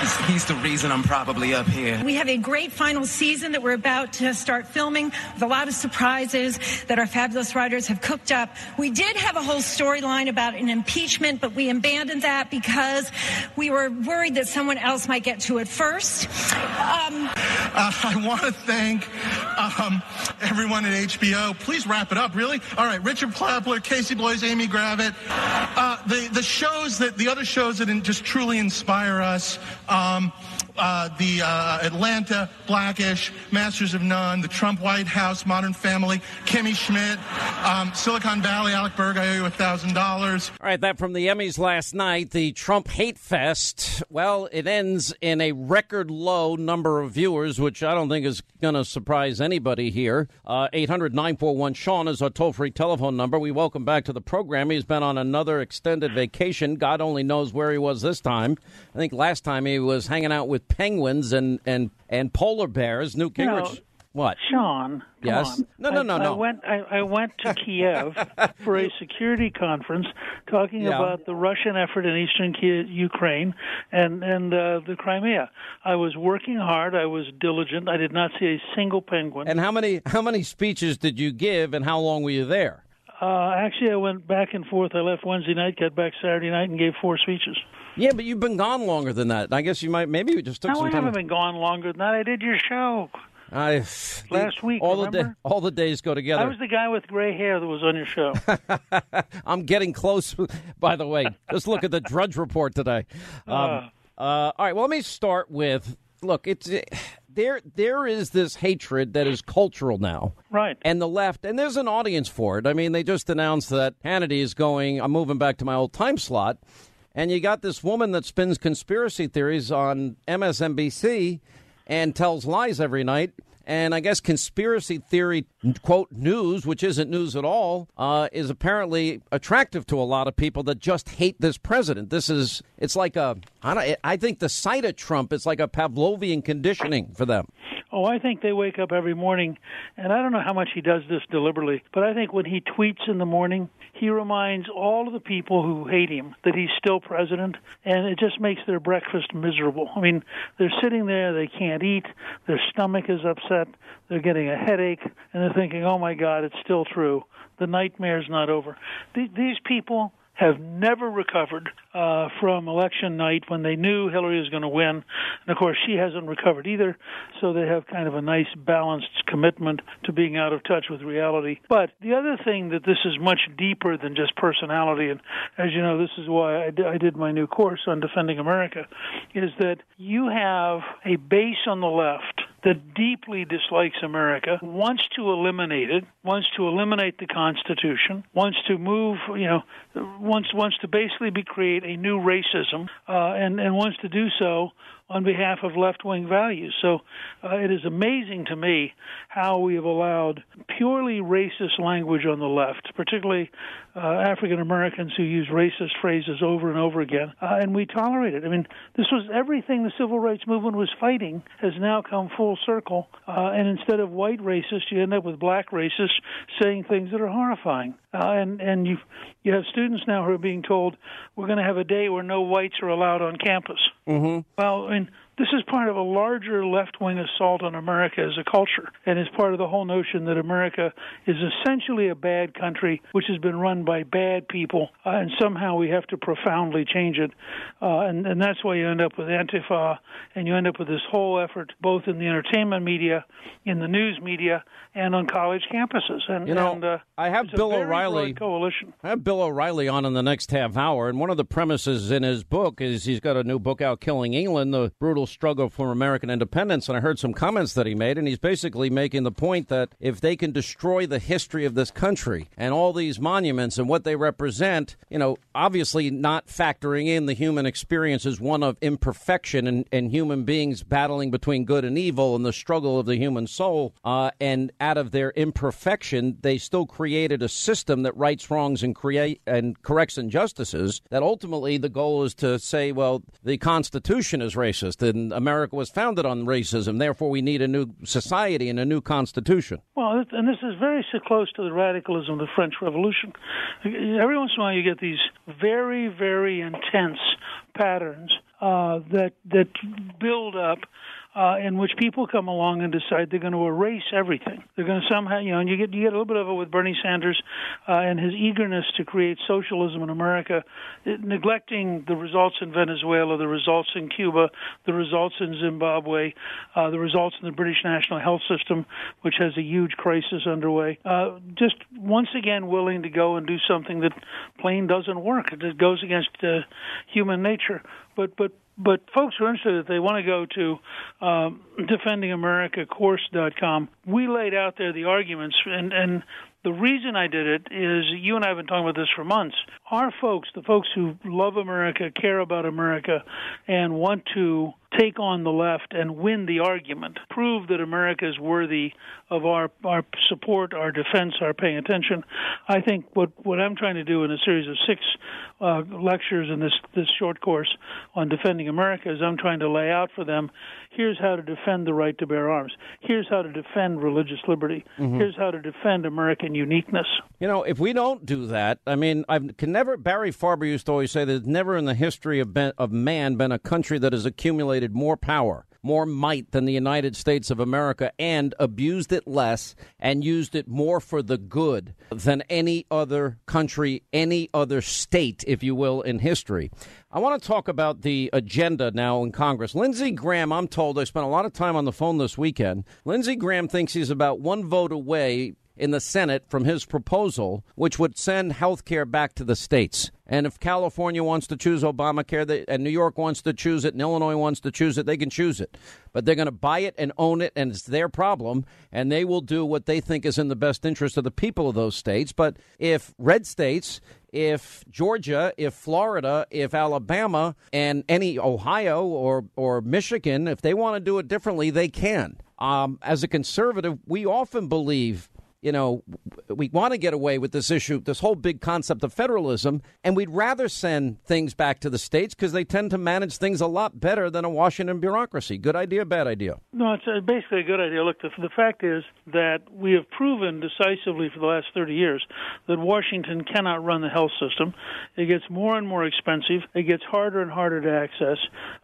He's, he's the reason I'm probably up here. We have a great final season that we're about to start filming with a lot of surprises that our fabulous writers have cooked up. We did have a whole storyline about an impeachment, but we abandoned that because we were worried that someone else might get to it first. Um, Uh, I want to thank um, everyone at HBO. Please wrap it up, really. All right, Richard Plepler, Casey Bloys, Amy Gravitt. Uh, the the shows that the other shows that just truly inspire us. Um, uh, the uh, Atlanta, Blackish, Masters of None, the Trump White House, Modern Family, Kimmy Schmidt, um, Silicon Valley, Alec Berg, I owe you a thousand dollars. All right, that from the Emmys last night, the Trump hate fest. Well, it ends in a record low number of viewers, which I don't think is going to surprise anybody here. Uh, 800 941 Sean is our toll free telephone number. We welcome back to the program. He's been on another extended vacation. God only knows where he was this time. I think last time he was hanging out with penguins and, and, and polar bears. Newt Gingrich. what? Sean, Yes. on. No, no, I- no, I no. went. I, I went to Kiev for a security conference talking Yeah. about the Russian effort in eastern Ukraine and and uh, the Crimea. I was working hard. I was diligent. I did not see a single penguin. And how many how many speeches did you give, and how long were you there? Uh, actually, I went back and forth. I left Wednesday night, got back Saturday night, and gave four speeches. Yeah, but you've been gone longer than that. I guess you might maybe you just took No, some I time. I haven't been gone longer than that. I did your show. I, Last week, all the day, all the days go together. I was the guy with gray hair that was on your show. I'm getting close. By the way, just look at the Drudge report today. Um, uh, all right. Well, let me start with. Look, it's there. There is this hatred that is cultural now, right? And the left, and there's an audience for it. I mean, they just announced that Hannity is going. I'm moving back to my old time slot, and you got this woman that spins conspiracy theories on MSNBC and tells lies every night. And I guess conspiracy theory, quote, news, which isn't news at all, uh, is apparently attractive to a lot of people that just hate this president. This is, it's like a, I, don't, I think the sight of Trump is like a Pavlovian conditioning for them. Oh, I think they wake up every morning, and I don't know how much he does this deliberately, but I think when he tweets in the morning, he reminds all of the people who hate him that he's still president, and it just makes their breakfast miserable. I mean, they're sitting there, they can't eat, their stomach is upset, they're getting a headache, and they're thinking, oh my God, it's still true. The nightmare's not over. These people have never recovered uh, from election night when they knew Hillary was going to win. And of course, she hasn't recovered either. So they have kind of a nice balanced commitment to being out of touch with reality. But the other thing that this is much deeper than just personality, and as you know, this is why I did my new course on defending America, is that you have a base on the left that deeply dislikes America, wants to eliminate it, wants to eliminate the Constitution, wants to move, you know, wants wants to basically be create a new racism, uh, and and wants to do so on behalf of left wing values. So uh, it is amazing to me how we have allowed purely racist language on the left, particularly African Americans who use racist phrases over and over again, uh, and we tolerate it. I mean, this was everything the civil rights movement was fighting has now come full circle, uh, and instead of white racists, you end up with black racists saying things that are horrifying. Uh, and and you you have students now who are being told we're going to have a day where no whites are allowed on campus. Mm-hmm. Well, I mean, this is part of a larger left wing assault on America as a culture, and is part of the whole notion that America is essentially a bad country which has been run by bad people, uh, and somehow we have to profoundly change it. Uh, and, and that's why you end up with Antifa, and you end up with this whole effort both in the entertainment media, in the news media, and on college campuses. And, You know, and, uh, I have Bill very O'Reilly. coalition. I have Bill O'Reilly on in the next half hour, and one of the premises in his book is he's got a new book out, "Killing England: The Brutal Struggle for American Independence." And I heard some comments that he made, and he's basically making the point that if they can destroy the history of this country and all these monuments and what they represent, you know, obviously not factoring in the human experience as one of imperfection and, and human beings battling between good and evil and the struggle of the human soul, uh, and out of their imperfection, they still created a system that rights wrongs and create and corrects injustices. That ultimately the goal is to say, well, the Constitution is racist and America was founded on racism. Therefore, we need a new society and a new Constitution. Well, and this is very so close to the radicalism of the French Revolution. Every once in a while, you get these very, very intense patterns uh, that that build up. Uh, in which people come along and decide they're going to erase everything. They're going to somehow, you know, and you get you get a little bit of it with Bernie Sanders uh, and his eagerness to create socialism in America, neglecting the results in Venezuela, the results in Cuba, the results in Zimbabwe, uh, the results in the British national health system, which has a huge crisis underway. Uh, just once again willing to go and do something that plain doesn't work. It goes against uh, human nature. But but But folks who are interested, if they want to go to um, defendingamericacourse.com, we laid out there the arguments, and, and the reason I did it is you and I have been talking about this for months. Our folks, the folks who love America, care about America, and want to take on the left and win the argument, prove that America is worthy of our our support, our defense, our paying attention. I think what what I'm trying to do in a series of six uh, lectures in this this short course on defending America is I'm trying to lay out for them. Here's how to defend the right to bear arms. Here's how to defend religious liberty. Mhm. Here's how to defend American uniqueness. You know, if we don't do that, I mean, I can never. Barry Farber used to always say there's never in the history of, ben, of man been a country that has accumulated more power, more might than the United States of America, and abused it less and used it more for the good than any other country, any other state, if you will, in history. I want to talk about the agenda now in Congress. Lindsey Graham, I'm told, I spent a lot of time on the phone this weekend. Lindsey Graham thinks he's about one vote away in the Senate from his proposal, which would send health care back to the states. And if California wants to choose Obamacare they, and New York wants to choose it and Illinois wants to choose it, they can choose it. But they're going to buy it and own it, and it's their problem, and they will do what they think is in the best interest of the people of those states. But if red states, if Georgia, if Florida, if Alabama, and any Ohio or, or Michigan, if they want to do it differently, they can. Um, as a conservative, we often believe you know, we want to get away with this issue, this whole big concept of federalism, and we'd rather send things back to the states because they tend to manage things a lot better than a Washington bureaucracy. Good idea, bad idea? No, it's uh, basically a good idea. Look, the, the fact is that we have proven decisively for the last 30 years that Washington cannot run the health system. It gets more and more expensive, it gets harder and harder to access,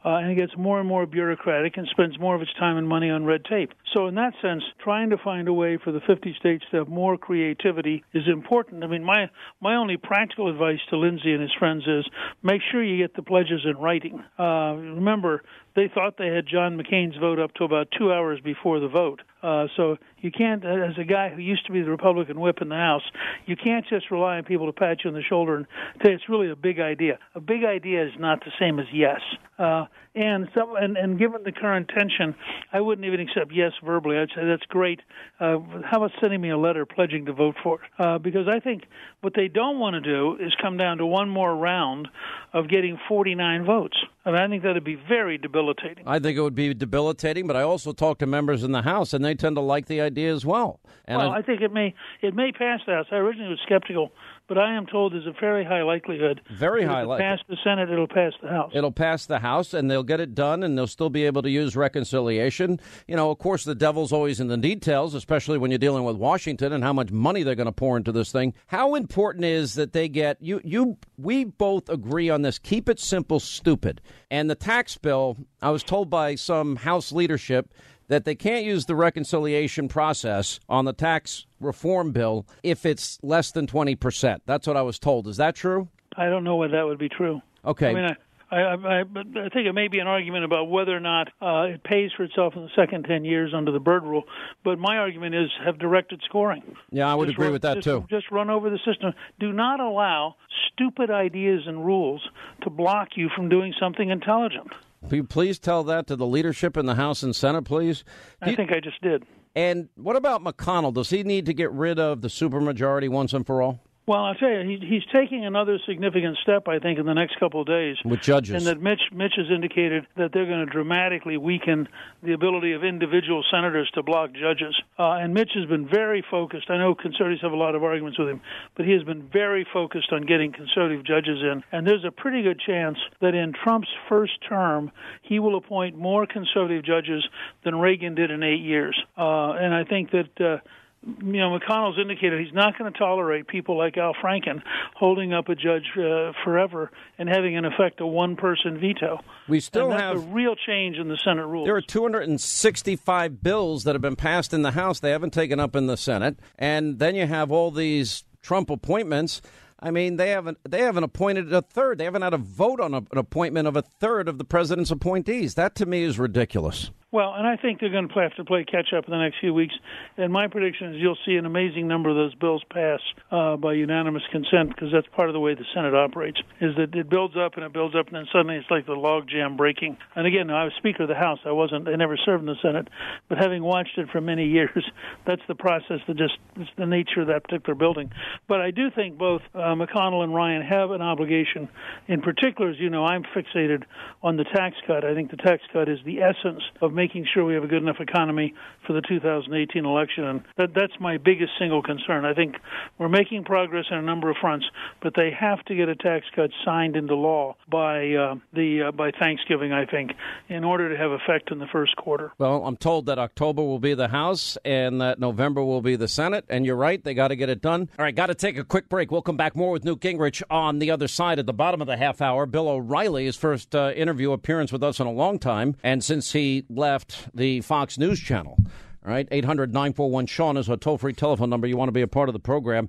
uh, and it gets more and more bureaucratic and spends more of its time and money on red tape. So, in that sense, trying to find a way for the 50 states to have more creativity is important. I mean, my my only practical advice to Lindsey and his friends is make sure you get the pledges in writing. Uh, remember, they thought they had John McCain's vote up to about two hours before the vote. Uh, so you can't, as a guy who used to be the Republican whip in the House, you can't just rely on people to pat you on the shoulder and say it's really a big idea. A big idea is not the same as yes. Uh, and and, and given the current tension, I wouldn't even accept yes verbally. I'd say that's great. Uh, how about sending me a letter pledging to vote for it? Uh, because I think what they don't want to do is come down to one more round of getting 49 votes. I, think that would be very debilitating. I think it would be debilitating, but I also talk to members in the House, and they tend to like the idea as well. And well, I- I think it may it may pass the House. I originally was skeptical, but I am told there's a very high likelihood. Very high likelihood. Pass the Senate, it'll pass the House. It'll pass the House and they'll get it done and they'll still be able to use reconciliation. You know, of course, the devil's always in the details, especially when you're dealing with Washington and how much money they're going to pour into this thing. How important is that they get you, you, we both agree on this. Keep it simple, stupid. And the tax bill, I was told by some House leadership that they can't use the reconciliation process on the tax reform bill if it's less than 20%. That's what I was told. Is that true? I don't know whether that would be true. Okay. I mean, I, I, I, but I think it may be an argument about whether or not uh, it pays for itself in the second ten years under the Byrd rule. But my argument is have directed scoring. Yeah, I would Just agree run- with that just, too. Just run over the system. Do not allow stupid ideas and rules to block you from doing something intelligent. Will you please tell that to the leadership in the House and Senate, please? Do I think I just did. And what about McConnell? Does he need to get rid of the supermajority once and for all? Well, I'll tell you, he, he's taking another significant step, I think, in the next couple of days. With judges. And that Mitch, Mitch has indicated that they're going to dramatically weaken the ability of individual senators to block judges. Uh, and Mitch has been very focused. I know conservatives have a lot of arguments with him, but he has been very focused on getting conservative judges in. And there's a pretty good chance that in Trump's first term, he will appoint more conservative judges than Reagan did in eight years. Uh, and I think that. Uh, you know, McConnell's indicated he's not going to tolerate people like Al Franken holding up a judge uh, forever and having, in effect, a one-person veto. We still have a real change in the Senate rules. There are 265 bills that have been passed in the House. They haven't taken up in the Senate. And then you have all these Trump appointments. I mean, they haven't they haven't appointed a third. They haven't had a vote on a, an appointment of a third of the president's appointees. That to me is ridiculous. Well, and I think they're going to have to play catch up in the next few weeks. And my prediction is you'll see an amazing number of those bills pass uh, by unanimous consent because that's part of the way the Senate operates. Is that it builds up and it builds up, and then suddenly it's like the log jam breaking. And again, I was Speaker of the House. I wasn't. I never served in the Senate, but having watched it for many years, that's the process that just it's the nature of that particular building. But I do think both uh, McConnell and Ryan have an obligation. In particular, as you know, I'm fixated on the tax cut. I think the tax cut is the essence of making sure we have a good enough economy for the 2018 election, and that, that's my biggest single concern. I think we're making progress on a number of fronts, but they have to get a tax cut signed into law by uh, the uh, by Thanksgiving, I think, in order to have effect in the first quarter. Well, I'm told that October will be the House and that November will be the Senate, and you're right, they got to get it done. All right, got to take a quick break. We'll come back more with Newt Gingrich on the other side at the bottom of the half hour. Bill O'Reilly, his first uh, interview appearance with us in a long time, and since he left the Fox News channel. All right, 800 941 Sean is our toll free telephone number. You want to be a part of the program.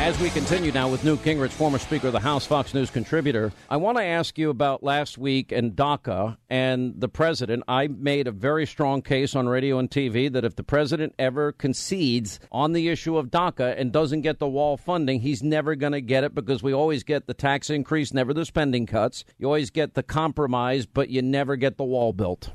As we continue now with Newt Gingrich, former Speaker of the House, Fox News contributor, I want to ask you about last week and DACA and the president. I made a very strong case on radio and TV that if the president ever concedes on the issue of DACA and doesn't get the wall funding, he's never going to get it because we always get the tax increase, never the spending cuts. You always get the compromise, but you never get the wall built.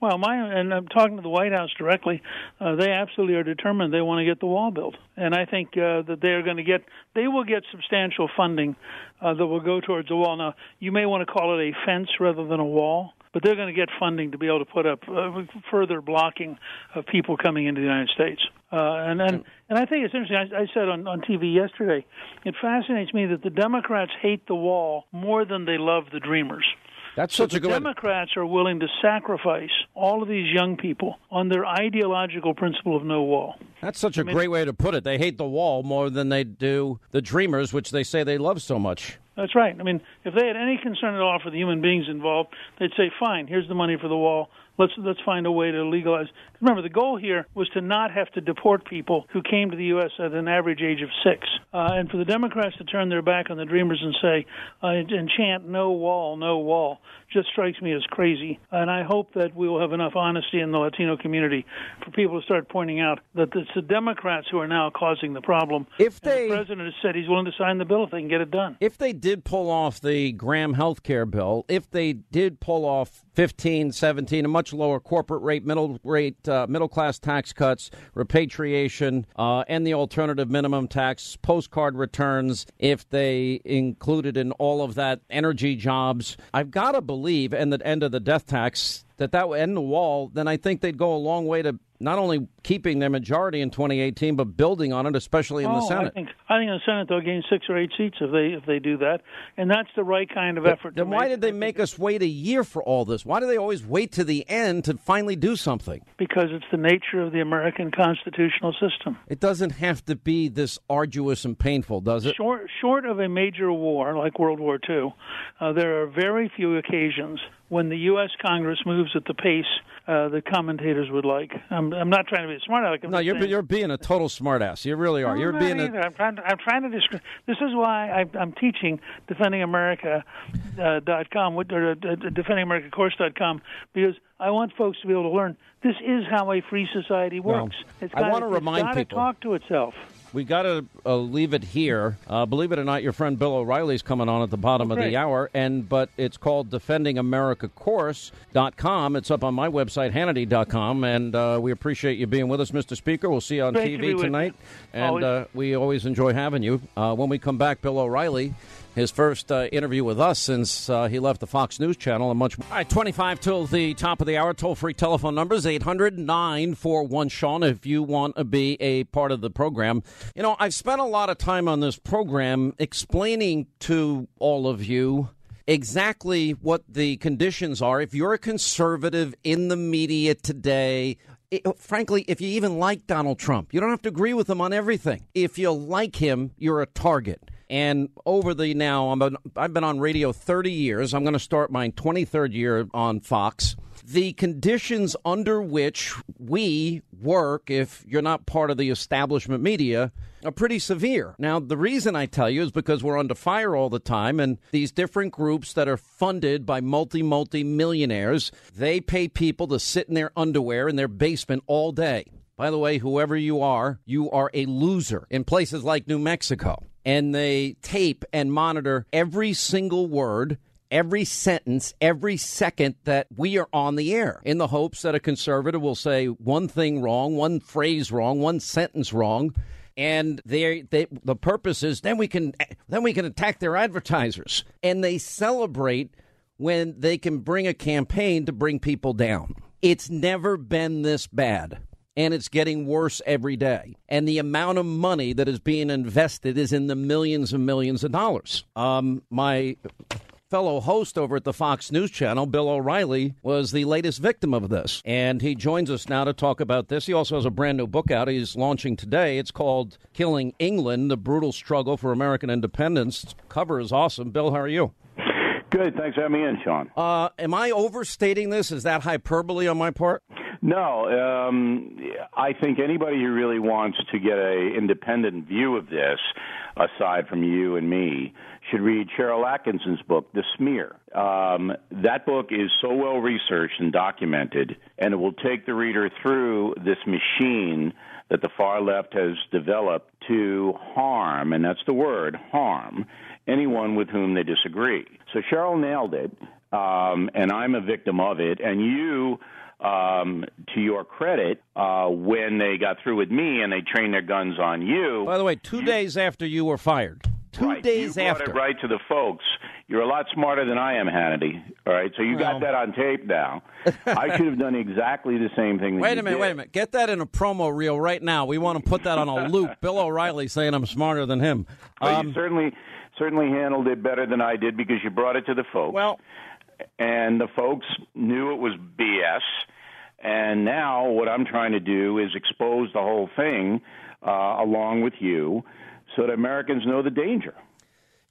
Well, my and I'm talking to the White House directly. Uh, they absolutely are determined they want to get the wall built, and I think uh, that they are going to get. They will get substantial funding uh, that will go towards the wall. Now, you may want to call it a fence rather than a wall, but they're going to get funding to be able to put up uh, further blocking of people coming into the United States. Uh, and and and I think it's interesting. I, I said on on TV yesterday, it fascinates me that the Democrats hate the wall more than they love the Dreamers. That's so such a good Democrats are willing to sacrifice all of these young people on their ideological principle of no wall. That's such a I mean- great way to put it. They hate the wall more than they do the Dreamers, which they say they love so much. That's right. I mean, if they had any concern at all for the human beings involved, they'd say, "Fine, here's the money for the wall. Let's let's find a way to legalize." Remember, the goal here was to not have to deport people who came to the U.S. at an average age of six, uh, and for the Democrats to turn their back on the Dreamers and say uh, and chant "No wall, no wall," just strikes me as crazy. And I hope that we will have enough honesty in the Latino community for people to start pointing out that it's the Democrats who are now causing the problem. If they- the president has said he's willing to sign the bill if they can get it done. If they did pull off the Graham health care bill, if they did pull off 15, 17, a much lower corporate rate, middle rate, uh, middle class tax cuts, repatriation, uh, and the alternative minimum tax, postcard returns, if they included in all of that energy jobs, I've got to believe, and the end of the death tax, that that would end the wall, then I think they'd go a long way to not only keeping their majority in 2018, but building on it, especially in the oh, Senate. I think I think in the Senate they'll gain six or eight seats if they if they do that, and that's the right kind of effort. Then why make. did they make us wait a year for all this? Why do they always wait to the end to finally do something? Because it's the nature of the American constitutional system. It doesn't have to be this arduous and painful, does it? Short short of a major war like World War II, uh, there are very few occasions when the U.S. Congress moves at the pace uh, that commentators would like. I'm, I'm not trying to be a smart aleck. I'm No, you're saying- you're being a total smartass. You really are. No, you're being a. I'm trying. To, I'm trying to describe. This is why I, I'm teaching defendingamerica.com uh, dot com, with- or uh, defendingamericacourse.com because I want folks to be able to learn. This is how a free society Well, works. it's I gotta- wanna it's remind gotta people- talk to itself. We got to uh, leave it here. Uh, believe it or not, your friend Bill O'Reilly's coming on at the bottom of the hour, and but it's called defendingamericacourse.com. It's up on my website, Hannity.com, and uh, we appreciate you being with us, Mr. Speaker. We'll see you on Great TV tonight, and uh, we always enjoy having you. Uh, when we come back, Bill O'Reilly. His first uh, interview with us since uh, he left the Fox News Channel and much more. All right, 25 till the top of the hour. Toll free telephone numbers 800 941 Sean if you want to be a part of the program. You know, I've spent a lot of time on this program explaining to all of you exactly what the conditions are. If you're a conservative in the media today, it, frankly, if you even like Donald Trump, you don't have to agree with him on everything. If you like him, you're a target. And over the now, I'm I've been on radio 30 years. I'm going to start my 23rd year on Fox. the conditions under which we work, if you're not part of the establishment media, are pretty severe. Now, the reason I tell you is because we're under fire all the time, and these different groups that are funded by multi, multi millionaires, they pay people to sit in their underwear in their basement all day. By the way, whoever you are, you are a loser in places like New Mexico. And they tape and monitor every single word every sentence, every second that we are on the air in the hopes that a conservative will say one thing wrong, one phrase wrong, one sentence wrong. And they, they, the purpose is then we can then we can attack their advertisers, and they celebrate when they can bring a campaign to bring people down. It's never been this bad and it's getting worse every day. And the amount of money that is being invested is in the millions and millions of dollars. Um, my fellow host over at the Fox News Channel, Bill O'Reilly, was the latest victim of this. And he joins us now to talk about this. He also has a brand new book out he's launching today. It's called Killing England The Brutal Struggle for American Independence. Cover is awesome. Bill, how are you? Good. Thanks for having me in, Sean. Uh, am I overstating this? Is that hyperbole on my part? No, um, I think anybody who really wants to get an independent view of this, aside from you and me, should read Sharyl Attkisson's book, The Smear. Um, that book is so well researched and documented, and it will take the reader through this machine that the far left has developed to harm, and that's the word, harm, anyone with whom they disagree. So Sharyl nailed it, um, and I'm a victim of it, and you um, to your credit, uh, when they got through with me and they trained their guns on you. By the way, two days after you were fired. Two right, days you after. Brought it right to the folks. You're a lot smarter than I am, Hannity. All right, so you Well. got that on tape now. I should have done exactly the same thing. That Wait you a minute, did. wait a minute. Get that in a promo reel right now. We want to put that on a loop. Bill O'Reilly saying I'm smarter than him. Um, you certainly certainly handled it better than I did because you brought it to the folks. Well, and the folks knew it was BS. And now what I'm trying to do is expose the whole thing uh, along with you, so that Americans know the danger.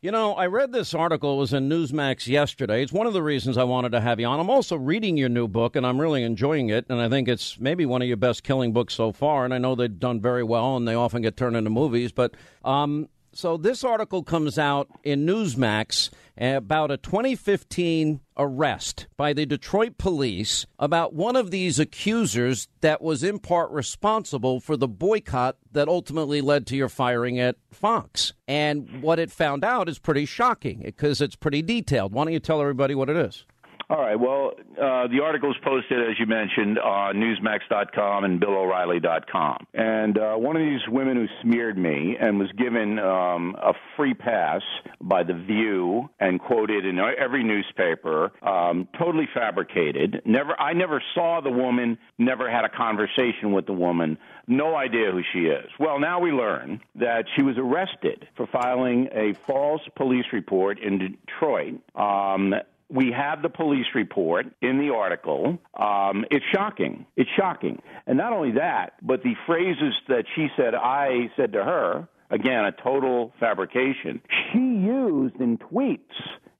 You know, I read this article. It was in Newsmax yesterday. It's one of the reasons I wanted to have you on. I'm also reading your new book, and I'm really enjoying it. And I think it's maybe one of your best killing books so far. And I know they've done very well, and they often get turned into movies. But um, so this article comes out in Newsmax about a 2015 arrest by the Detroit police about one of these accusers that was in part responsible for the boycott that ultimately led to your firing at Fox. And what it found out is pretty shocking because it's pretty detailed. Why don't you tell everybody what it is? All right. Well, uh, the article is posted, as you mentioned, on Newsmax.com and BillO'Reilly.com. And uh, one of these women who smeared me and was given um, a free pass by The View and quoted in every newspaper, um, totally fabricated. Never, I never saw the woman, never had a conversation with the woman, no idea who she is. Well, now we learn that she was arrested for filing a false police report in Detroit. Um, we have the police report in the article. Um, it's shocking. It's shocking. And not only that, but the phrases that she said I said to her, again, a total fabrication, she used in tweets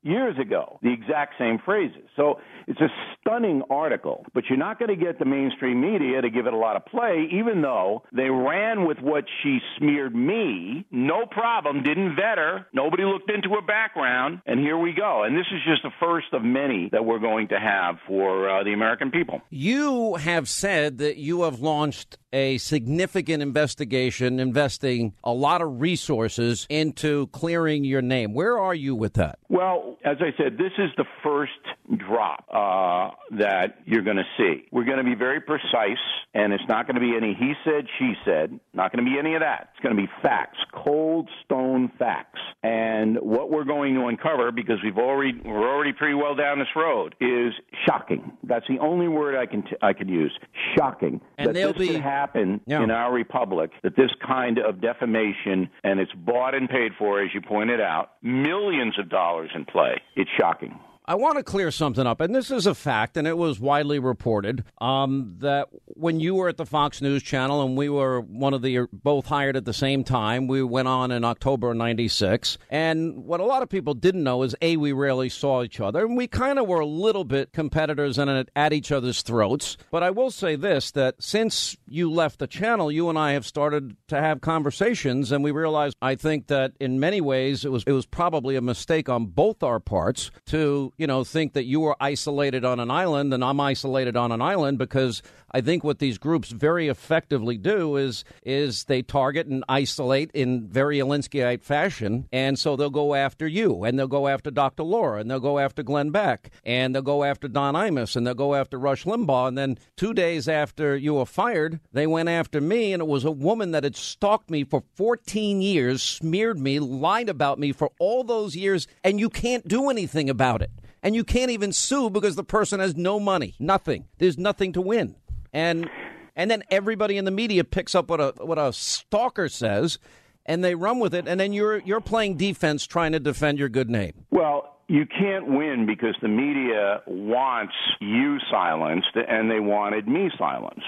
years ago the exact same phrases. So it's a stunning article, but you're not going to get the mainstream media to give it a lot of play, even though they ran with what she smeared me. No problem, didn't vet her. Nobody looked into her background, and here we go. And this is just the first of many that we're going to have for uh, the American people. You have said that you have launched a significant investigation, investing a lot of resources into clearing your name. Where are you with that? Well, as I said, this is the first drop uh, that you're going to see. We're going to be very precise, and it's not going to be any he said, she said. Not going to be any of that. It's going to be facts, cold stone facts. And what we're going to uncover, because we've already we're already pretty well down this road, is shocking. That's the only word I can t- I could use. Shocking. And that they'll this be- could happen Yeah. in our republic. That this kind of defamation, and it's bought and paid for, as you pointed out, millions of dollars in play. It's shocking. I want to clear something up, and this is a fact, and it was widely reported um, that when you were at the Fox News Channel and we were one of the both hired at the same time, we went on in October of '96. And what a lot of people didn't know is a we rarely saw each other, and we kind of were a little bit competitors and at, at each other's throats. But I will say this: that since you left the channel, you and I have started to have conversations, and we realized I think that in many ways it was it was probably a mistake on both our parts to you know think that you are isolated on an island and I'm isolated on an island because I think what these groups very effectively do is is they target and isolate in very Alinskyite fashion, and so they'll go after you, and they'll go after Dr. Laura, and they'll go after Glenn Beck, and they'll go after Don Imus, and they'll go after Rush Limbaugh, and then two days after you were fired, they went after me, and it was a woman that had stalked me for 14 years, smeared me, lied about me for all those years, and you can't do anything about it. And you can't even sue because the person has no money, nothing. There's nothing to win and and then everybody in the media picks up what a what a stalker says, and they run with it, and then you're you're playing defense trying to defend your good name. Well, you can't win because the media wants you silenced and they wanted me silenced.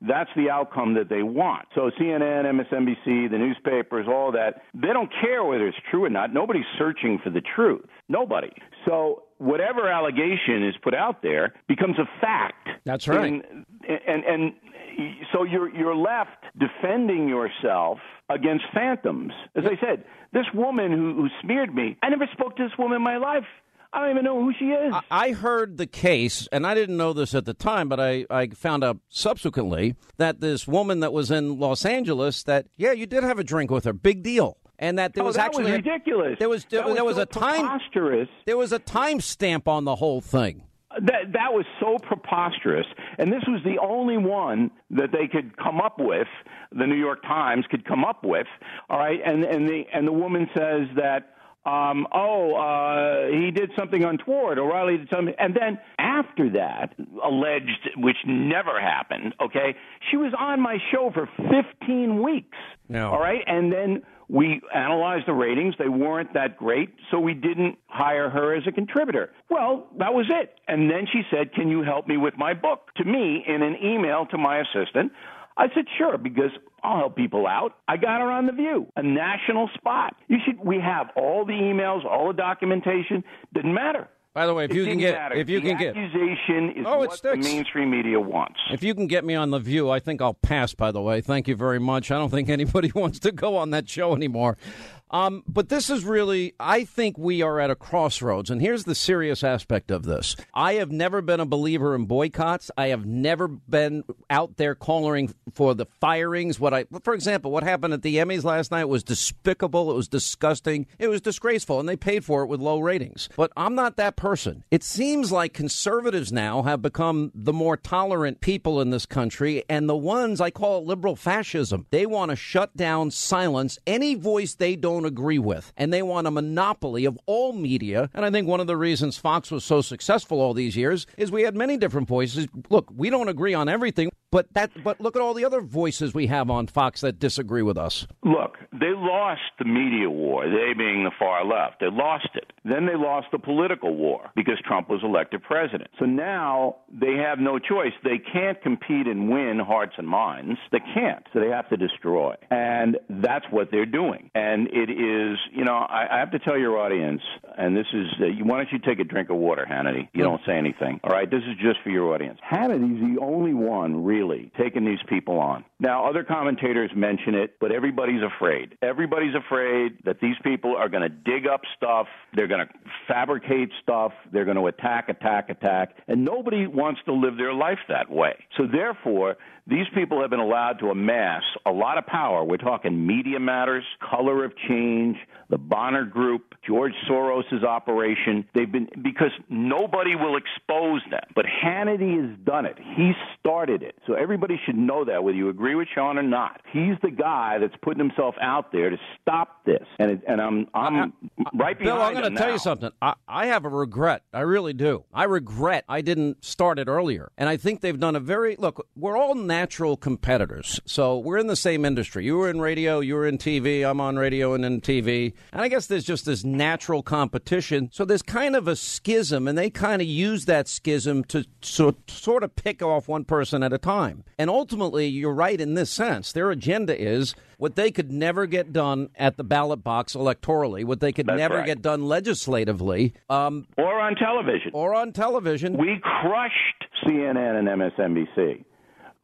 That's the outcome that they want. So CNN, MSNBC, the newspapers, all that, they don't care whether it's true or not. Nobody's searching for the truth. Nobody. So whatever allegation is put out there becomes a fact. That's right. And and, and so you're you're left defending yourself against phantoms. As I said, this woman who, who smeared me, I never spoke to this woman in my life. I don't even know who she is. I heard the case, and I didn't know this at the time, but I, I found out subsequently that this woman that was in Los Angeles, that, yeah, you did have a drink with her. Big deal. And that there oh, was that actually was ridiculous. There was there, That was there was so a time there was a time stamp on the whole thing. That that was so preposterous, and this was the only one that they could come up with. The New York Times could come up with. All right, and and the and the woman says that. Um, oh, uh, he did something untoward. O'Reilly did something, and then after that, alleged, which never happened. Okay, she was on my show for 15 weeks. No. All right, and then we analyzed the ratings. They weren't that great, so we didn't hire her as a contributor. Well, that was it. And then she said, Can you help me with my book? To me, in an email to my assistant. I said, Sure, because I'll help people out. I got her on The View, a national spot. You should, we have all the emails, all the documentation. Didn't matter. By the way, if It you can get matter. if you the can get accusation is Oh, what the mainstream media wants. If you can get me on the View, I think I'll pass. By the way, thank you very much. I don't think anybody wants to go on that show anymore. Um, but this is really, I think we are at a crossroads, and here's the serious aspect of this. I have never been a believer in boycotts. I have never been out there calling for the firings. What I, for example, what happened at the Emmys last night was despicable. It was disgusting. It was disgraceful, and they paid for it with low ratings. But I'm not that person. It seems like conservatives now have become the more tolerant people in this country, and the ones I call it liberal fascism. They want to shut down, silence any voice they don't agree with, and they want a monopoly of all media. And I think one of the reasons Fox was so successful all these years is we had many different voices. Look, we don't agree on everything, but that but look at all the other voices we have on Fox that disagree with us. Look, they lost the media war, they being the far left. They lost it. Then they lost the political war because Trump was elected president. So now they have no choice. They can't compete and win hearts and minds. They can't. So they have to destroy. And that's what they're doing. And it is, you know, I, I have to tell your audience, and this is, uh, you- why don't you take a drink of water, Hannity? You don't say anything. All right, this is just for your audience. Hannity's the only one really taking these people on. Now, other commentators mention it, but everybody's afraid. Everybody's afraid that these people are going to dig up stuff, they're going to fabricate stuff, they're going to attack, attack, attack, and nobody wants to live their life that way. So, therefore, these people have been allowed to amass a lot of power. We're talking Media Matters, Color of Change, the Bonner Group, George Soros' operation. They've been because nobody will expose them. But Hannity has done it. He started it. So everybody should know that, whether you agree agree with Sean or not. He's the guy that's putting himself out there to stop this, and it, and I'm I'm right behind Bill, I'm going to tell now. you something. I, I have a regret. I really do. I regret I didn't start it earlier. And I think they've done a very look. We're all natural competitors, so we're in the same industry. You were in radio, you were in TV. I'm on radio and in TV, and I guess there's just this natural competition. So there's kind of a schism, and they kind of use that schism to so, sort of pick off one person at a time. And ultimately, you're right in this sense. Their agenda is what they could never get done at the ballot box electorally, what they could That's never right. get done legislatively, um, or on television, or on television. We crushed CNN and MSNBC.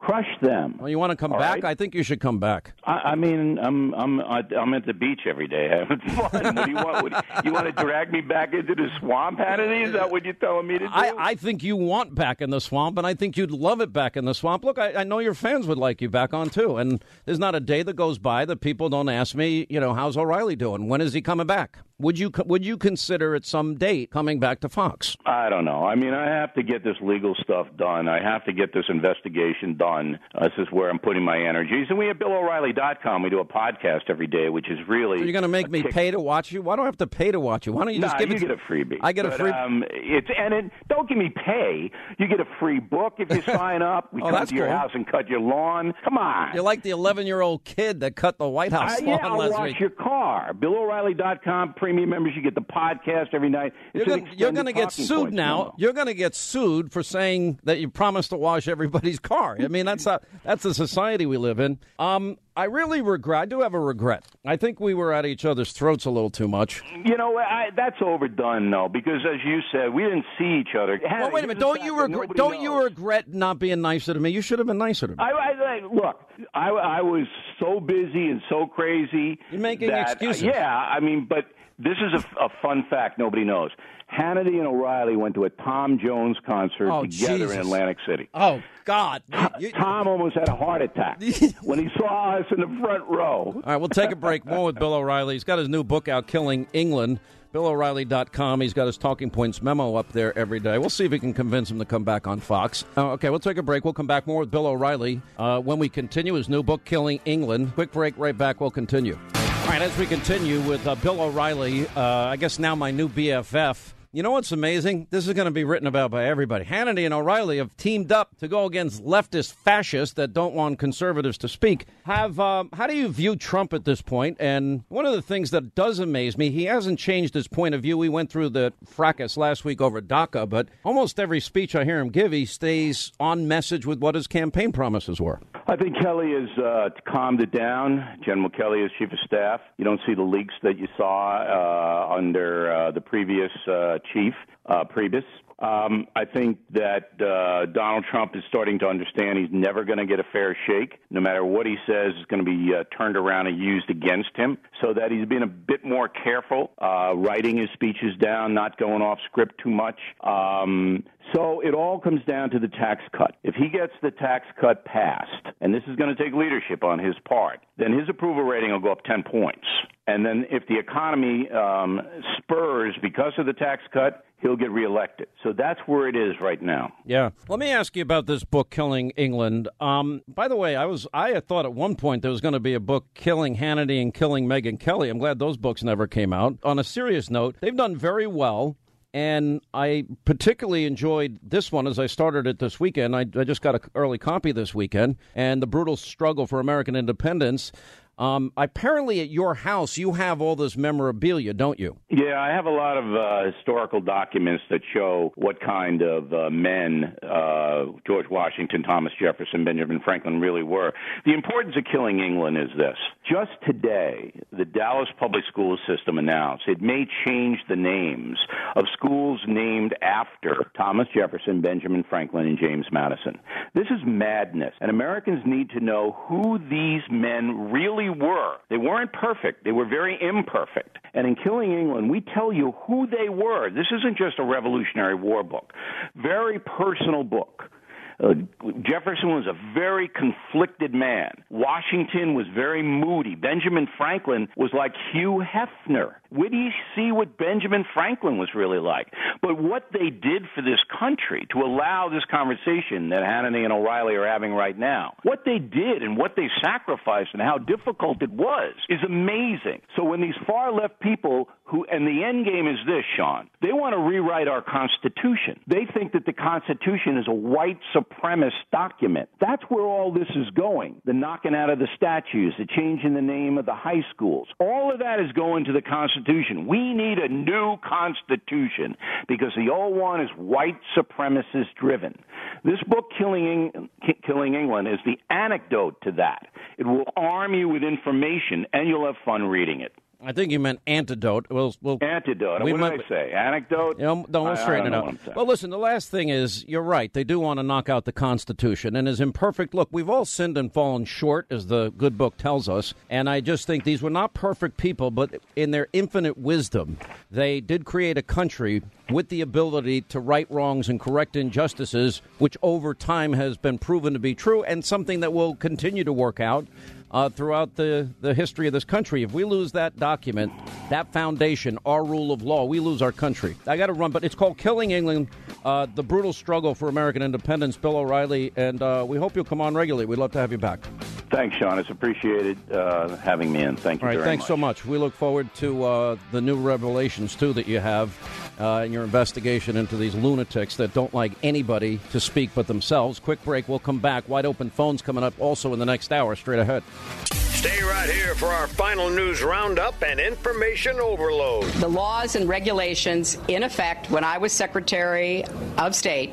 Crushed them. Well, you want to come All back? right. I think you should come back. I, I mean, I'm I'm I'm at the beach every day having fun. What do you want? What, you want to drag me back into the swamp, Hannity? Is that what you're telling me to do? I, I think you want back in the swamp, and I think you'd love it back in the swamp. Look, I, I know your fans would like you back on too, and there's not a day that goes by that people don't ask me, you know, how's O'Reilly doing? When is he coming back? Would you would you consider at some date coming back to Fox? I don't know. I mean, I have to get this legal stuff done. I have to get this investigation done. Uh, this is where I'm putting my energies. And we at BillO'Reilly.com, we do a podcast every day, which is really. So you're going to make me pay to watch you? Why do I have to pay to watch you? Why don't you just Nah, give you it? get a freebie. I get a But, free- Um, it's and it, don't give me pay. You get a free book if you sign up. We Oh, come to your cool. house and cut your lawn. Come on. You're like the 11 year old kid that cut the White House Uh, lawn yeah, I'll last wash week. your car. BillO'Reilly.com premium members, you get the podcast every night. It's You're extended gonna get sued now. memo. You're going to get sued for saying that you promised to wash everybody's car. I mean, that's not, that's the society we live in. Um, I really regret. I do have a regret. I think we were at each other's throats a little too much. You know, I, that's overdone, though, because as you said, we didn't see each other. Well, wait a minute. Don't you regret? Don't you regret not being nicer to me? You should have been nicer to me. I, I, look. I, I was so busy and so crazy. You're making that, excuses. yeah, I mean, but this is a, a fun fact nobody knows. Hannity and O'Reilly went to a Tom Jones concert Oh, together Jesus. in Atlantic City. Oh God! Tom almost had a heart attack when he saw us in the front row. All right, we'll take a break. More with Bill O'Reilly. He's got his new book out, Killing England. BillO'Reilly.com. He's got his talking points memo up there every day. We'll see if we can convince him to come back on Fox. Uh, okay, we'll take a break. We'll come back more with Bill O'Reilly uh, when we continue his new book, Killing England. Quick break, right back. We'll continue. Right, as we continue with uh, Bill O'Reilly, uh, I guess now my new BFF. You know what's amazing? This is going to be written about by everybody. Hannity and O'Reilly have teamed up to go against leftist fascists that don't want conservatives to speak. Have um, how do you view Trump at this point? And one of the things that does amaze me, he hasn't changed his point of view. We went through the fracas last week over DACA, but almost every speech I hear him give, he stays on message with what his campaign promises were. I think Kelly has uh, calmed it down. General Kelly is chief of staff. You don't see the leaks that you saw uh, under uh, the previous uh, chief, uh, Priebus. Um, I think that uh, Donald Trump is starting to understand he's never going to get a fair shake. No matter what he says is going to be uh, turned around and used against him. So that he's been a bit more careful, uh, writing his speeches down, not going off script too much. Um, so it all comes down to the tax cut. If he gets the tax cut passed, and this is going to take leadership on his part, then his approval rating will go up 10 points. And then if the economy um, spurs because of the tax cut, he'll get reelected. So that's where it is right now. Yeah. Let me ask you about this book, Killing England. Um, by the way, I was I thought at one point there was going to be a book, Killing Hannity and Killing Megyn Kelly. I'm glad those books never came out. On a serious note, they've done very well. And I particularly enjoyed this one as I started it this weekend. I, I just got an early copy this weekend. And the brutal struggle for American independence. Um, apparently, at your house, you have all this memorabilia, don't you? Yeah, I have a lot of uh, historical documents that show what kind of uh, men uh, George Washington, Thomas Jefferson, Benjamin Franklin really were. The importance of killing England is this. Just today, the Dallas Public School System announced it may change the names of schools named after Thomas Jefferson, Benjamin Franklin, and James Madison. This is madness, and Americans need to know who these men really were. They weren't perfect, they were very imperfect. And in Killing England, we tell you who they were. This isn't just a Revolutionary War book, very personal book. Uh, Jefferson was a very conflicted man. Washington was very moody. Benjamin Franklin was like Hugh Hefner. Where do see what Benjamin Franklin was really like? But what they did for this country to allow this conversation that Hannity and O'Reilly are having right now, what they did and what they sacrificed and how difficult it was is amazing. So when these far left people who, and the end game is this, Sean, they want to rewrite our Constitution. They think that the Constitution is a white supremacist document. That's where all this is going. The knocking out of the statues, the changing the name of the high schools. All of that is going to the Constitution. We need a new Constitution because the old one is white supremacist driven. This book, Killing, Killing England, is the anecdote to that. It will arm you with information and you'll have fun reading it. I think you meant antidote. We'll, we'll Antidote. We what might- did I say? Anecdote? You know, don't I- I straighten it out. what I'm saying. Well, listen, the last thing is you're right. They do want to knock out the Constitution. And as imperfect, look, we've all sinned and fallen short, as the good book tells us. And I just think these were not perfect people, but in their infinite wisdom, they did create a country with the ability to right wrongs and correct injustices, which over time has been proven to be true and something that will continue to work out uh, throughout the, the history of this country. If we lose that document, that foundation, our rule of law, we lose our country. I got to run, but it's called Killing England, uh, the brutal struggle for American independence. Bill O'Reilly, and uh, we hope you'll come on regularly. We'd love to have you back. Thanks, Sean. It's appreciated uh, having me in. Thank you All right, thanks much. so much. We look forward to uh, the new revelations too that you have uh, in your investigation into these lunatics that don't like anybody to speak but themselves. Quick break. We'll come back. Wide open phones coming up also in the next hour. Straight ahead. Stay right here for our final news roundup and information overload. The laws and regulations in effect when I was Secretary of State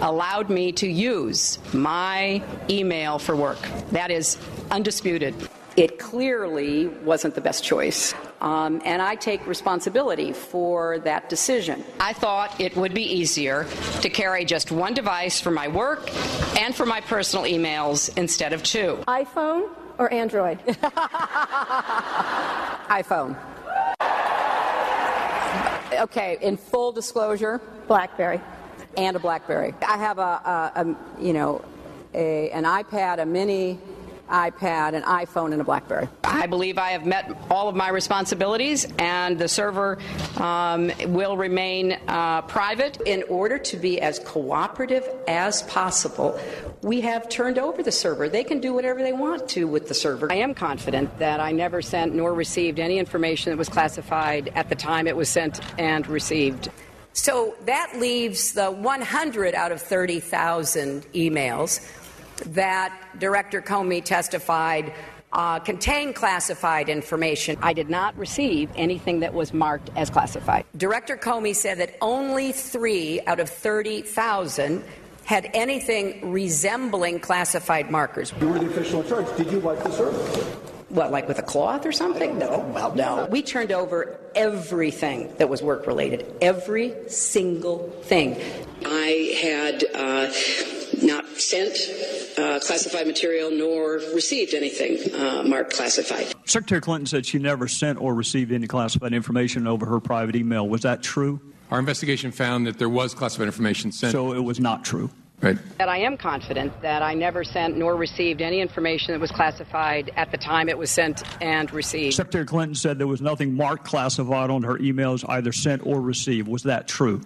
allowed me to use my email for work. That is undisputed. It clearly wasn't the best choice. Um, and I take responsibility for that decision. I thought it would be easier to carry just one device for my work and for my personal emails instead of two. iPhone or Android? iPhone. Okay, in full disclosure, BlackBerry and a BlackBerry. I have a, a, a you know, a, an iPad, a mini iPad, an iPhone, and a BlackBerry. I believe I have met all of my responsibilities, and the server um, will remain uh, private. In order to be as cooperative as possible, we have turned over the server. They can do whatever they want to with the server. I am confident that I never sent nor received any information that was classified at the time it was sent and received. So that leaves the 100 out of 30,000 emails that Director Comey testified uh, contained classified information. I did not receive anything that was marked as classified. Director Comey said that only three out of 30,000 had anything resembling classified markers. You were the official in charge. Did you wipe the server? What, like with a cloth or something? No. Well, no. We turned over everything that was work related, every single thing. I had uh, not sent uh, classified material nor received anything uh, marked classified. Secretary Clinton said she never sent or received any classified information over her private email. Was that true? Our investigation found that there was classified information sent. So it was not true. Right. That I am confident that I never sent nor received any information that was classified at the time it was sent and received. Secretary Clinton said there was nothing marked classified on her emails, either sent or received. Was that true?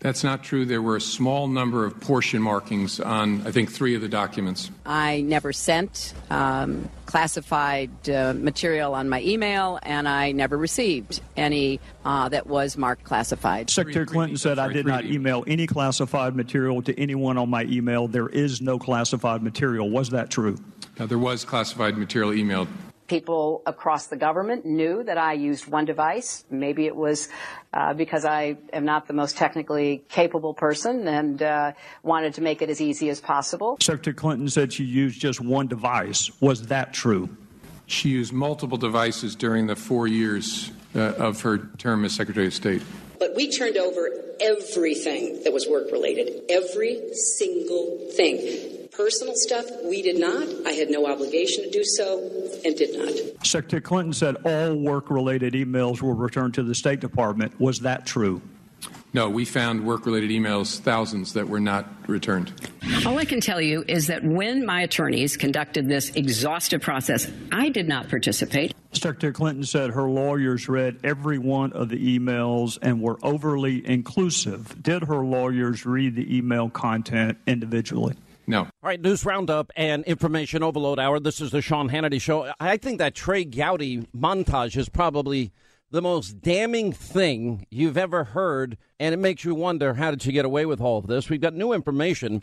That's not true. There were a small number of portion markings on, I think, three of the documents. I never sent um, classified uh, material on my email, and I never received any uh, that was marked classified. Secretary Clinton said I did not email any classified material to anyone on my email. There is no classified material. Was that true? Now, there was classified material emailed. People across the government knew that I used one device. Maybe it was uh, because I am not the most technically capable person and uh, wanted to make it as easy as possible. Secretary Clinton said she used just one device. Was that true? She used multiple devices during the four years uh, of her term as Secretary of State. But we turned over everything that was work related, every single thing. Personal stuff, we did not. I had no obligation to do so and did not. Secretary Clinton said all work related emails were returned to the State Department. Was that true? No, we found work related emails, thousands that were not returned. All I can tell you is that when my attorneys conducted this exhaustive process, I did not participate. Secretary Clinton said her lawyers read every one of the emails and were overly inclusive. Did her lawyers read the email content individually? No. All right, news roundup and information overload hour. This is the Sean Hannity Show. I think that Trey Gowdy montage is probably the most damning thing you've ever heard, and it makes you wonder how did you get away with all of this? We've got new information.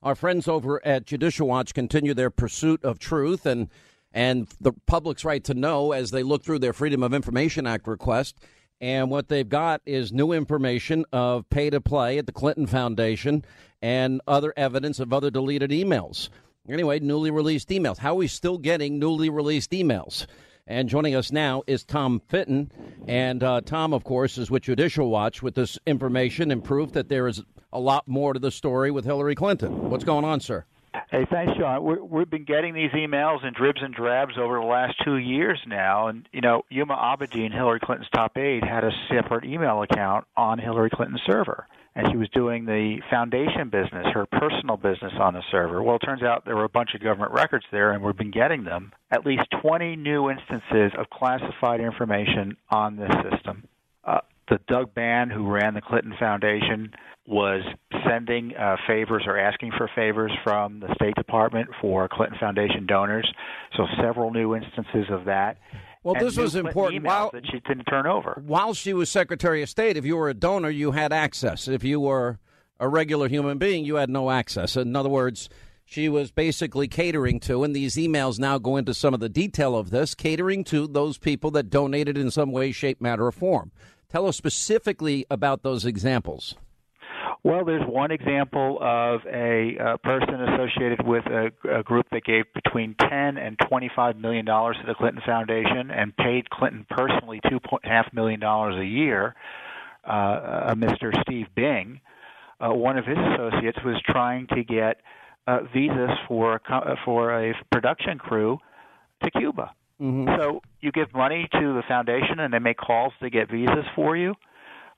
Our friends over at Judicial Watch continue their pursuit of truth and and the public's right to know as they look through their Freedom of Information Act request. And what they've got is new information of pay to play at the Clinton Foundation and other evidence of other deleted emails. Anyway, newly released emails. How are we still getting newly released emails? And joining us now is Tom Fitton. And uh, Tom, of course, is with Judicial Watch with this information and proof that there is a lot more to the story with Hillary Clinton. What's going on, sir? Hey, thanks, Sean. we have been getting these emails in dribs and drabs over the last two years now. And, you know, Huma Abedin, Hillary Clinton's top aide, had a separate email account on Hillary Clinton's server. And she was doing the foundation business, her personal business on the server. Well, it turns out there were a bunch of government records there, and we've been getting them. At least 20 new instances of classified information on this system. Uh, the Doug Band, who ran the Clinton Foundation, was sending uh, favors or asking for favors from the State Department for Clinton Foundation donors. So several new instances of that. Well, this was important. While, that she didn't turn over. While she was Secretary of State, if you were a donor, you had access. If you were a regular human being, you had no access. In other words, she was basically catering to, and these emails now go into some of the detail of this, catering to those people that donated in some way, shape, matter, or form. Tell us specifically about those examples. Well, there's one example of a, a person associated with a, a, group that gave between 10 and 25 million dollars to the Clinton Foundation and paid Clinton personally two point half million dollars a year. Uh, Mr. Steve Bing, uh, one of his associates, was trying to get uh, visas for a, for a production crew to Cuba. Mm-hmm. So you give money to the foundation, and they make calls to get visas for you.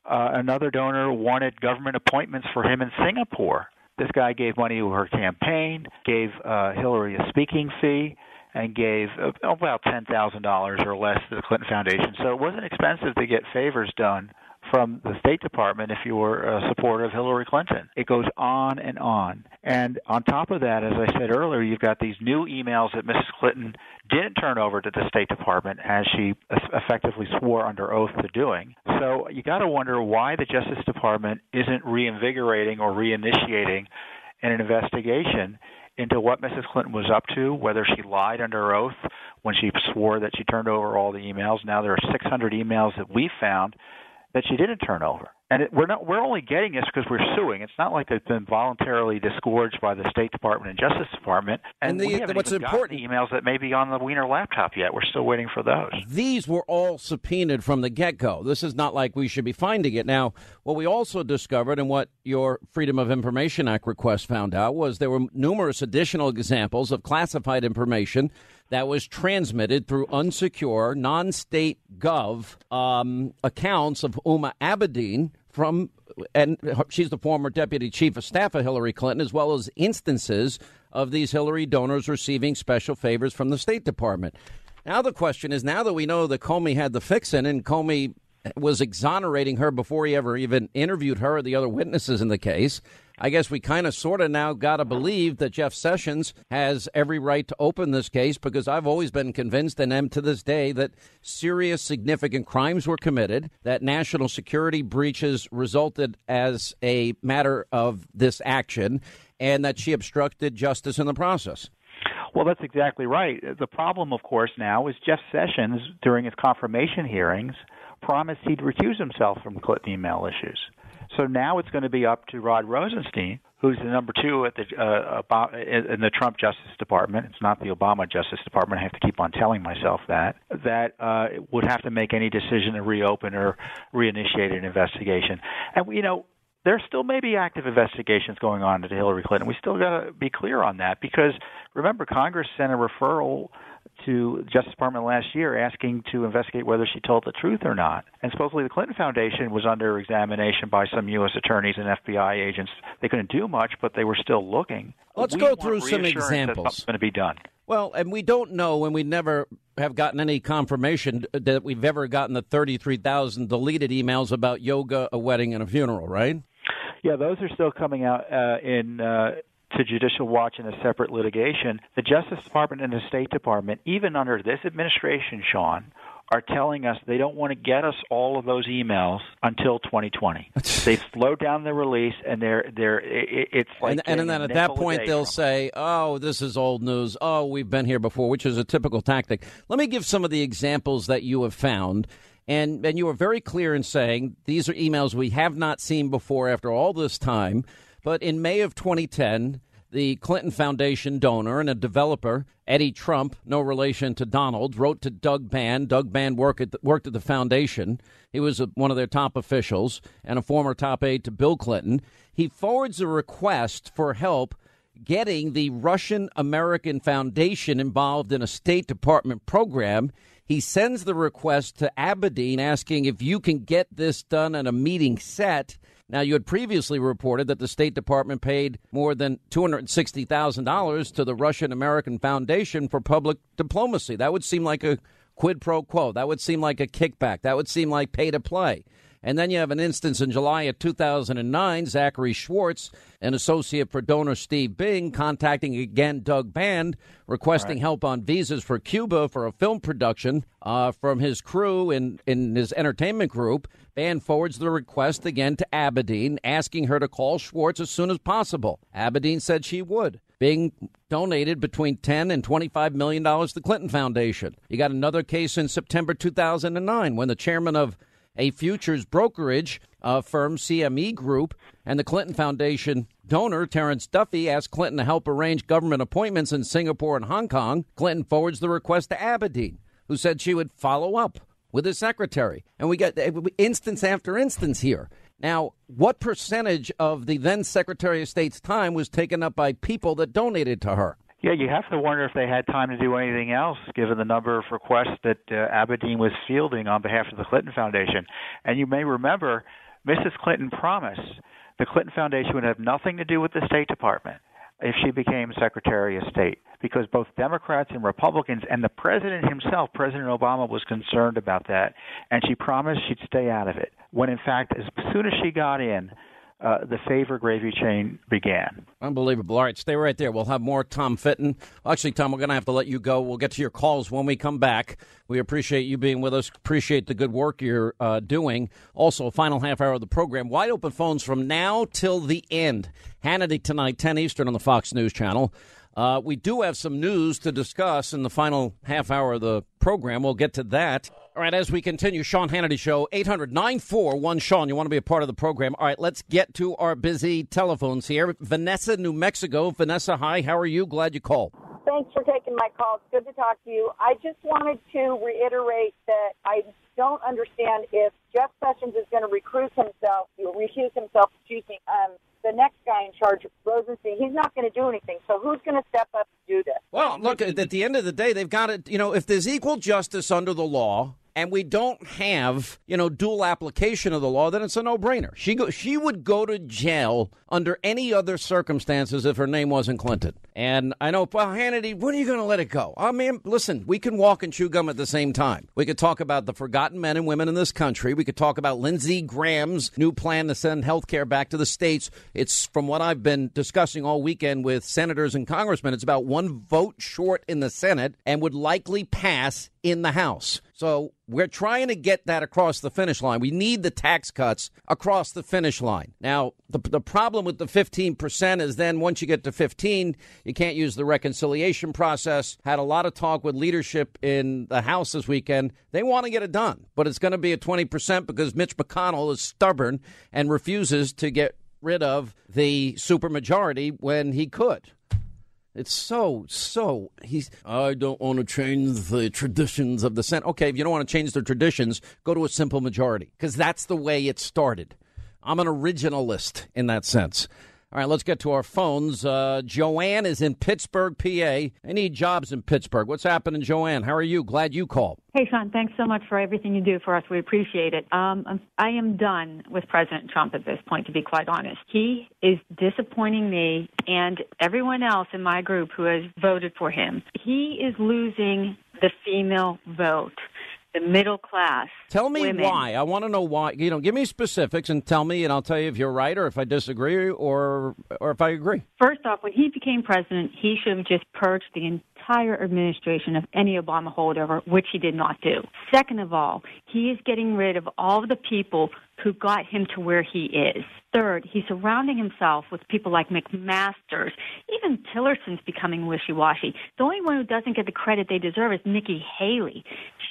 Uh, another donor wanted government appointments for him in Singapore. This guy gave money to her campaign, gave uh, Hillary a speaking fee, and gave uh, about ten thousand dollars or less to the Clinton Foundation. So it wasn't expensive to get favors done from the State Department if you were a supporter of Hillary Clinton. It goes on and on. And on top of that, as I said earlier, you've got these new emails that Mrs. Clinton didn't turn over to the State Department as she effectively swore under oath to doing. So you got to wonder why the Justice Department isn't reinvigorating or reinitiating an investigation into what Mrs. Clinton was up to, whether she lied under oath when she swore that she turned over all the emails. Now there are 600 emails that we found that she didn't turn over. And it, we're not we're only getting this because we're suing. It's not like they've been voluntarily disgorged by the State Department and Justice Department. And, and the, we haven't what's important the emails that may be on the Wiener laptop yet. We're still waiting for those. These were all subpoenaed from the get go. This is not like we should be finding it now. What we also discovered, and what your Freedom of Information Act request found out, was there were numerous additional examples of classified information that was transmitted through unsecure, non state gov um, accounts of Huma Abedin from, and she's the former deputy chief of staff of Hillary Clinton, as well as instances of these Hillary donors receiving special favors from the State Department. Now, the question is now that we know that Comey had the fix in and Comey was exonerating her before he ever even interviewed her or the other witnesses in the case. I guess we kind of sort of now got to believe that Jeff Sessions has every right to open this case because I've always been convinced and am to this day that serious, significant crimes were committed, that national security breaches resulted as a matter of this action, and that she obstructed justice in the process. Well, that's exactly right. The problem, of course, now is Jeff Sessions, during his confirmation hearings, promised he'd recuse himself from Clinton email issues. So now it's going to be up to Rod Rosenstein, who's the number two at the uh, in the Trump Justice Department. It's not the Obama Justice Department. I have to keep on telling myself that that uh, would have to make any decision to reopen or reinitiate an investigation. And you know, there still may be active investigations going on into Hillary Clinton. We still got to be clear on that because remember, Congress sent a referral to the Justice Department last year asking to investigate whether she told the truth or not. And supposedly the Clinton Foundation was under examination by some U.S. attorneys and FBI agents. They couldn't do much, but they were still looking. Let's We go through some examples. going to be done. Well, and we don't know, and we never have gotten any confirmation that we've ever gotten the 33,000 deleted emails about yoga, a wedding, and a funeral, right? Yeah, those are still coming out uh, in uh, to judicial watch in a separate litigation. The Justice Department and the State Department, even under this administration, Sean, are telling us they don't want to get us all of those emails until 2020. They've slowed down the release, and they're they're it, it's like and, and then at that point, they'll say, oh, this is old news. Oh, we've been here before, which is a typical tactic. Let me give some of the examples that you have found. And, and you were very clear in saying these are emails we have not seen before after all this time. But in May of 2010, the Clinton Foundation donor and a developer, Eddie Trump, no relation to Donald, wrote to Doug Band. Doug Band worked at the, worked at the foundation. He was a, one of their top officials and a former top aide to Bill Clinton. He forwards a request for help getting the Russian American Foundation involved in a State Department program. He sends the request to Abedin asking if you can get this done at a meeting set. Now, you had previously reported that the State Department paid more than $260,000 to the Russian American Foundation for public diplomacy. That would seem like a quid pro quo. That would seem like a kickback. That would seem like pay to play. And then you have an instance in July of 2009, Zachary Schwartz, an associate for donor Steve Bing, contacting again Doug Band, requesting help on visas for Cuba for a film production uh, from his crew in, in his entertainment group. Band forwards the request again to Abedin, asking her to call Schwartz as soon as possible. Abedin said she would. Bing donated between 10 and 25 million dollars to the Clinton Foundation. You got another case in September 2009 when the chairman of a futures brokerage uh, firm, CME Group, and the Clinton Foundation donor, Terrence Duffy, asked Clinton to help arrange government appointments in Singapore and Hong Kong. Clinton forwards the request to Abedin, who said she would follow up with his secretary. And we get uh, instance after instance here. Now, what percentage of the then Secretary of State's time was taken up by people that donated to her? Yeah, you have to wonder if they had time to do anything else, given the number of requests that uh, Abedin was fielding on behalf of the Clinton Foundation. And you may remember, Mrs. Clinton promised the Clinton Foundation would have nothing to do with the State Department if she became Secretary of State, because both Democrats and Republicans and the President himself, President Obama, was concerned about that, and she promised she'd stay out of it. When in fact, as soon as she got in, uh, the favor gravy chain began. Unbelievable. All right, stay right there. We'll have more Tom Fitton. Actually, Tom, we're going to have to let you go. We'll get to your calls when we come back. We appreciate you being with us. Appreciate the good work you're uh, doing. Also, final half hour of the program. Wide open phones from now till the end. Hannity tonight, 10 Eastern on the Fox News Channel. Uh, we do have some news to discuss in the final half hour of the program. We'll get to that. All right, as we continue, Sean Hannity Show, 800 941 Sean. You want to be a part of the program. All right, let's get to our busy telephones here. Vanessa, New Mexico. Vanessa, hi. How are you? Glad you called. Thanks for taking my call. It's good to talk to you. I just wanted to reiterate that I don't understand if Jeff Sessions is going to recruit himself, recuse himself, excuse me, um, the next guy in charge, Rosenstein, he's not going to do anything. So who's going to step up and do this? Well, look, at the end of the day, they've got it. You know, if there's equal justice under the law, and we don't have, you know, dual application of the law, then it's a no-brainer. She go, she would go to jail under any other circumstances if her name wasn't Clinton. And I know, well, Hannity, when are you going to let it go? I mean, listen, we can walk and chew gum at the same time. We could talk about the forgotten men and women in this country. We could talk about Lindsey Graham's new plan to send health care back to the states. It's from what I've been discussing all weekend with senators and congressmen. It's about one vote short in the Senate and would likely pass in the House. So we're trying to get that across the finish line. We need the tax cuts across the finish line. Now, the, the problem with the 15% is then once you get to 15, you can't use the reconciliation process. Had a lot of talk with leadership in the House this weekend. They want to get it done, but it's going to be at 20% because Mitch McConnell is stubborn and refuses to get rid of the supermajority when he could. It's so, so. He's. I don't want to change the traditions of the Senate. Okay, if you don't want to change the traditions, go to a simple majority because that's the way it started. I'm an originalist in that sense. All right, let's get to our phones. Uh, Joanne is in Pittsburgh, PA. Need jobs in Pittsburgh. What's happening, Joanne? How are you? Glad you called. Hey, Sean, thanks so much for everything you do for us. We appreciate it. Um, I am done with President Trump at this point, to be quite honest. He is disappointing me and everyone else in my group who has voted for him. He is losing the female vote, the middle class. Tell me women. why. I want to know why. You know, give me specifics and tell me, and I'll tell you if you're right or if I disagree or or if I agree. First off, when he became president, he should have just purged the entire administration of any Obama holdover, which he did not do. Second of all, he is getting rid of all of the people who got him to where he is. Third, he's surrounding himself with people like McMaster's. Even Tillerson's becoming wishy-washy. The only one who doesn't get the credit they deserve is Nikki Haley.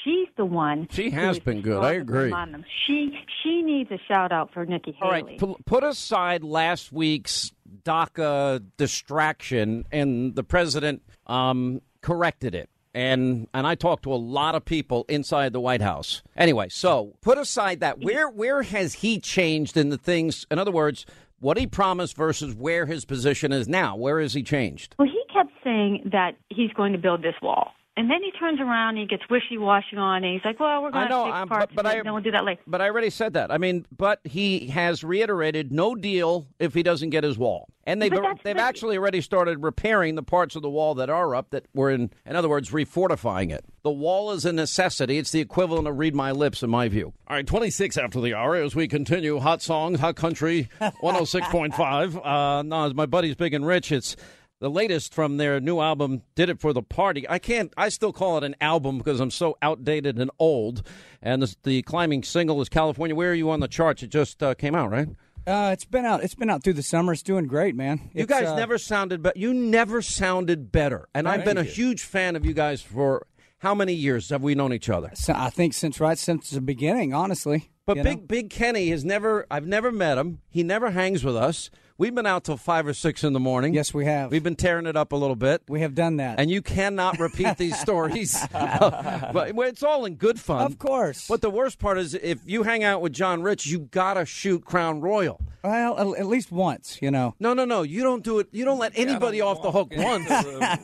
She's the one. She has been good. I agree. on them. She she needs a shout out for Nikki All Haley. right, pu- put aside last week's DACA distraction, and the president um, corrected it. And and I talked to a lot of people inside the White House. Anyway, so put aside that. Where where has he changed in the things? In other words, what he promised versus where his position is now. Where has he changed? Well, he kept saying that he's going to build this wall. And then he turns around and he gets wishy-washy on. And he's like, well, we're going to know, fix I'm- parts but- but of it, I- and then we'll do that later. But I already said that. I mean, but he has reiterated no deal if he doesn't get his wall. And they've they've but- actually already started repairing the parts of the wall that are up that were in in other words, refortifying it. The wall is a necessity. It's the equivalent of read my lips in my view. All right, 26 after the hour as we continue hot songs, hot country 106.5. Uh no, as my buddy's big and rich, it's the latest from their new album did it for the party i can't i still call it an album because i'm so outdated and old and the, the climbing single is california where are you on the charts it just uh, came out right Uh, it's been out. It's been out through the summer. It's doing great, man. you guys uh, never sounded but you never sounded better and i've been a huge fan of you guys for how many years have we known each other so- I think since right since the beginning, honestly. but big know? big kenny has never i've never met him he never hangs with us we've been out till five or six in the morning Yes, we have. we've been tearing it up a little bit we have done that. and you cannot repeat these stories. but it's all in good fun, Of course. But the worst part is, if you hang out with John Rich, you gotta shoot Crown Royal. Well, at- at least once, you know. No, no, no. You don't do it. You don't let anybody off the hook once.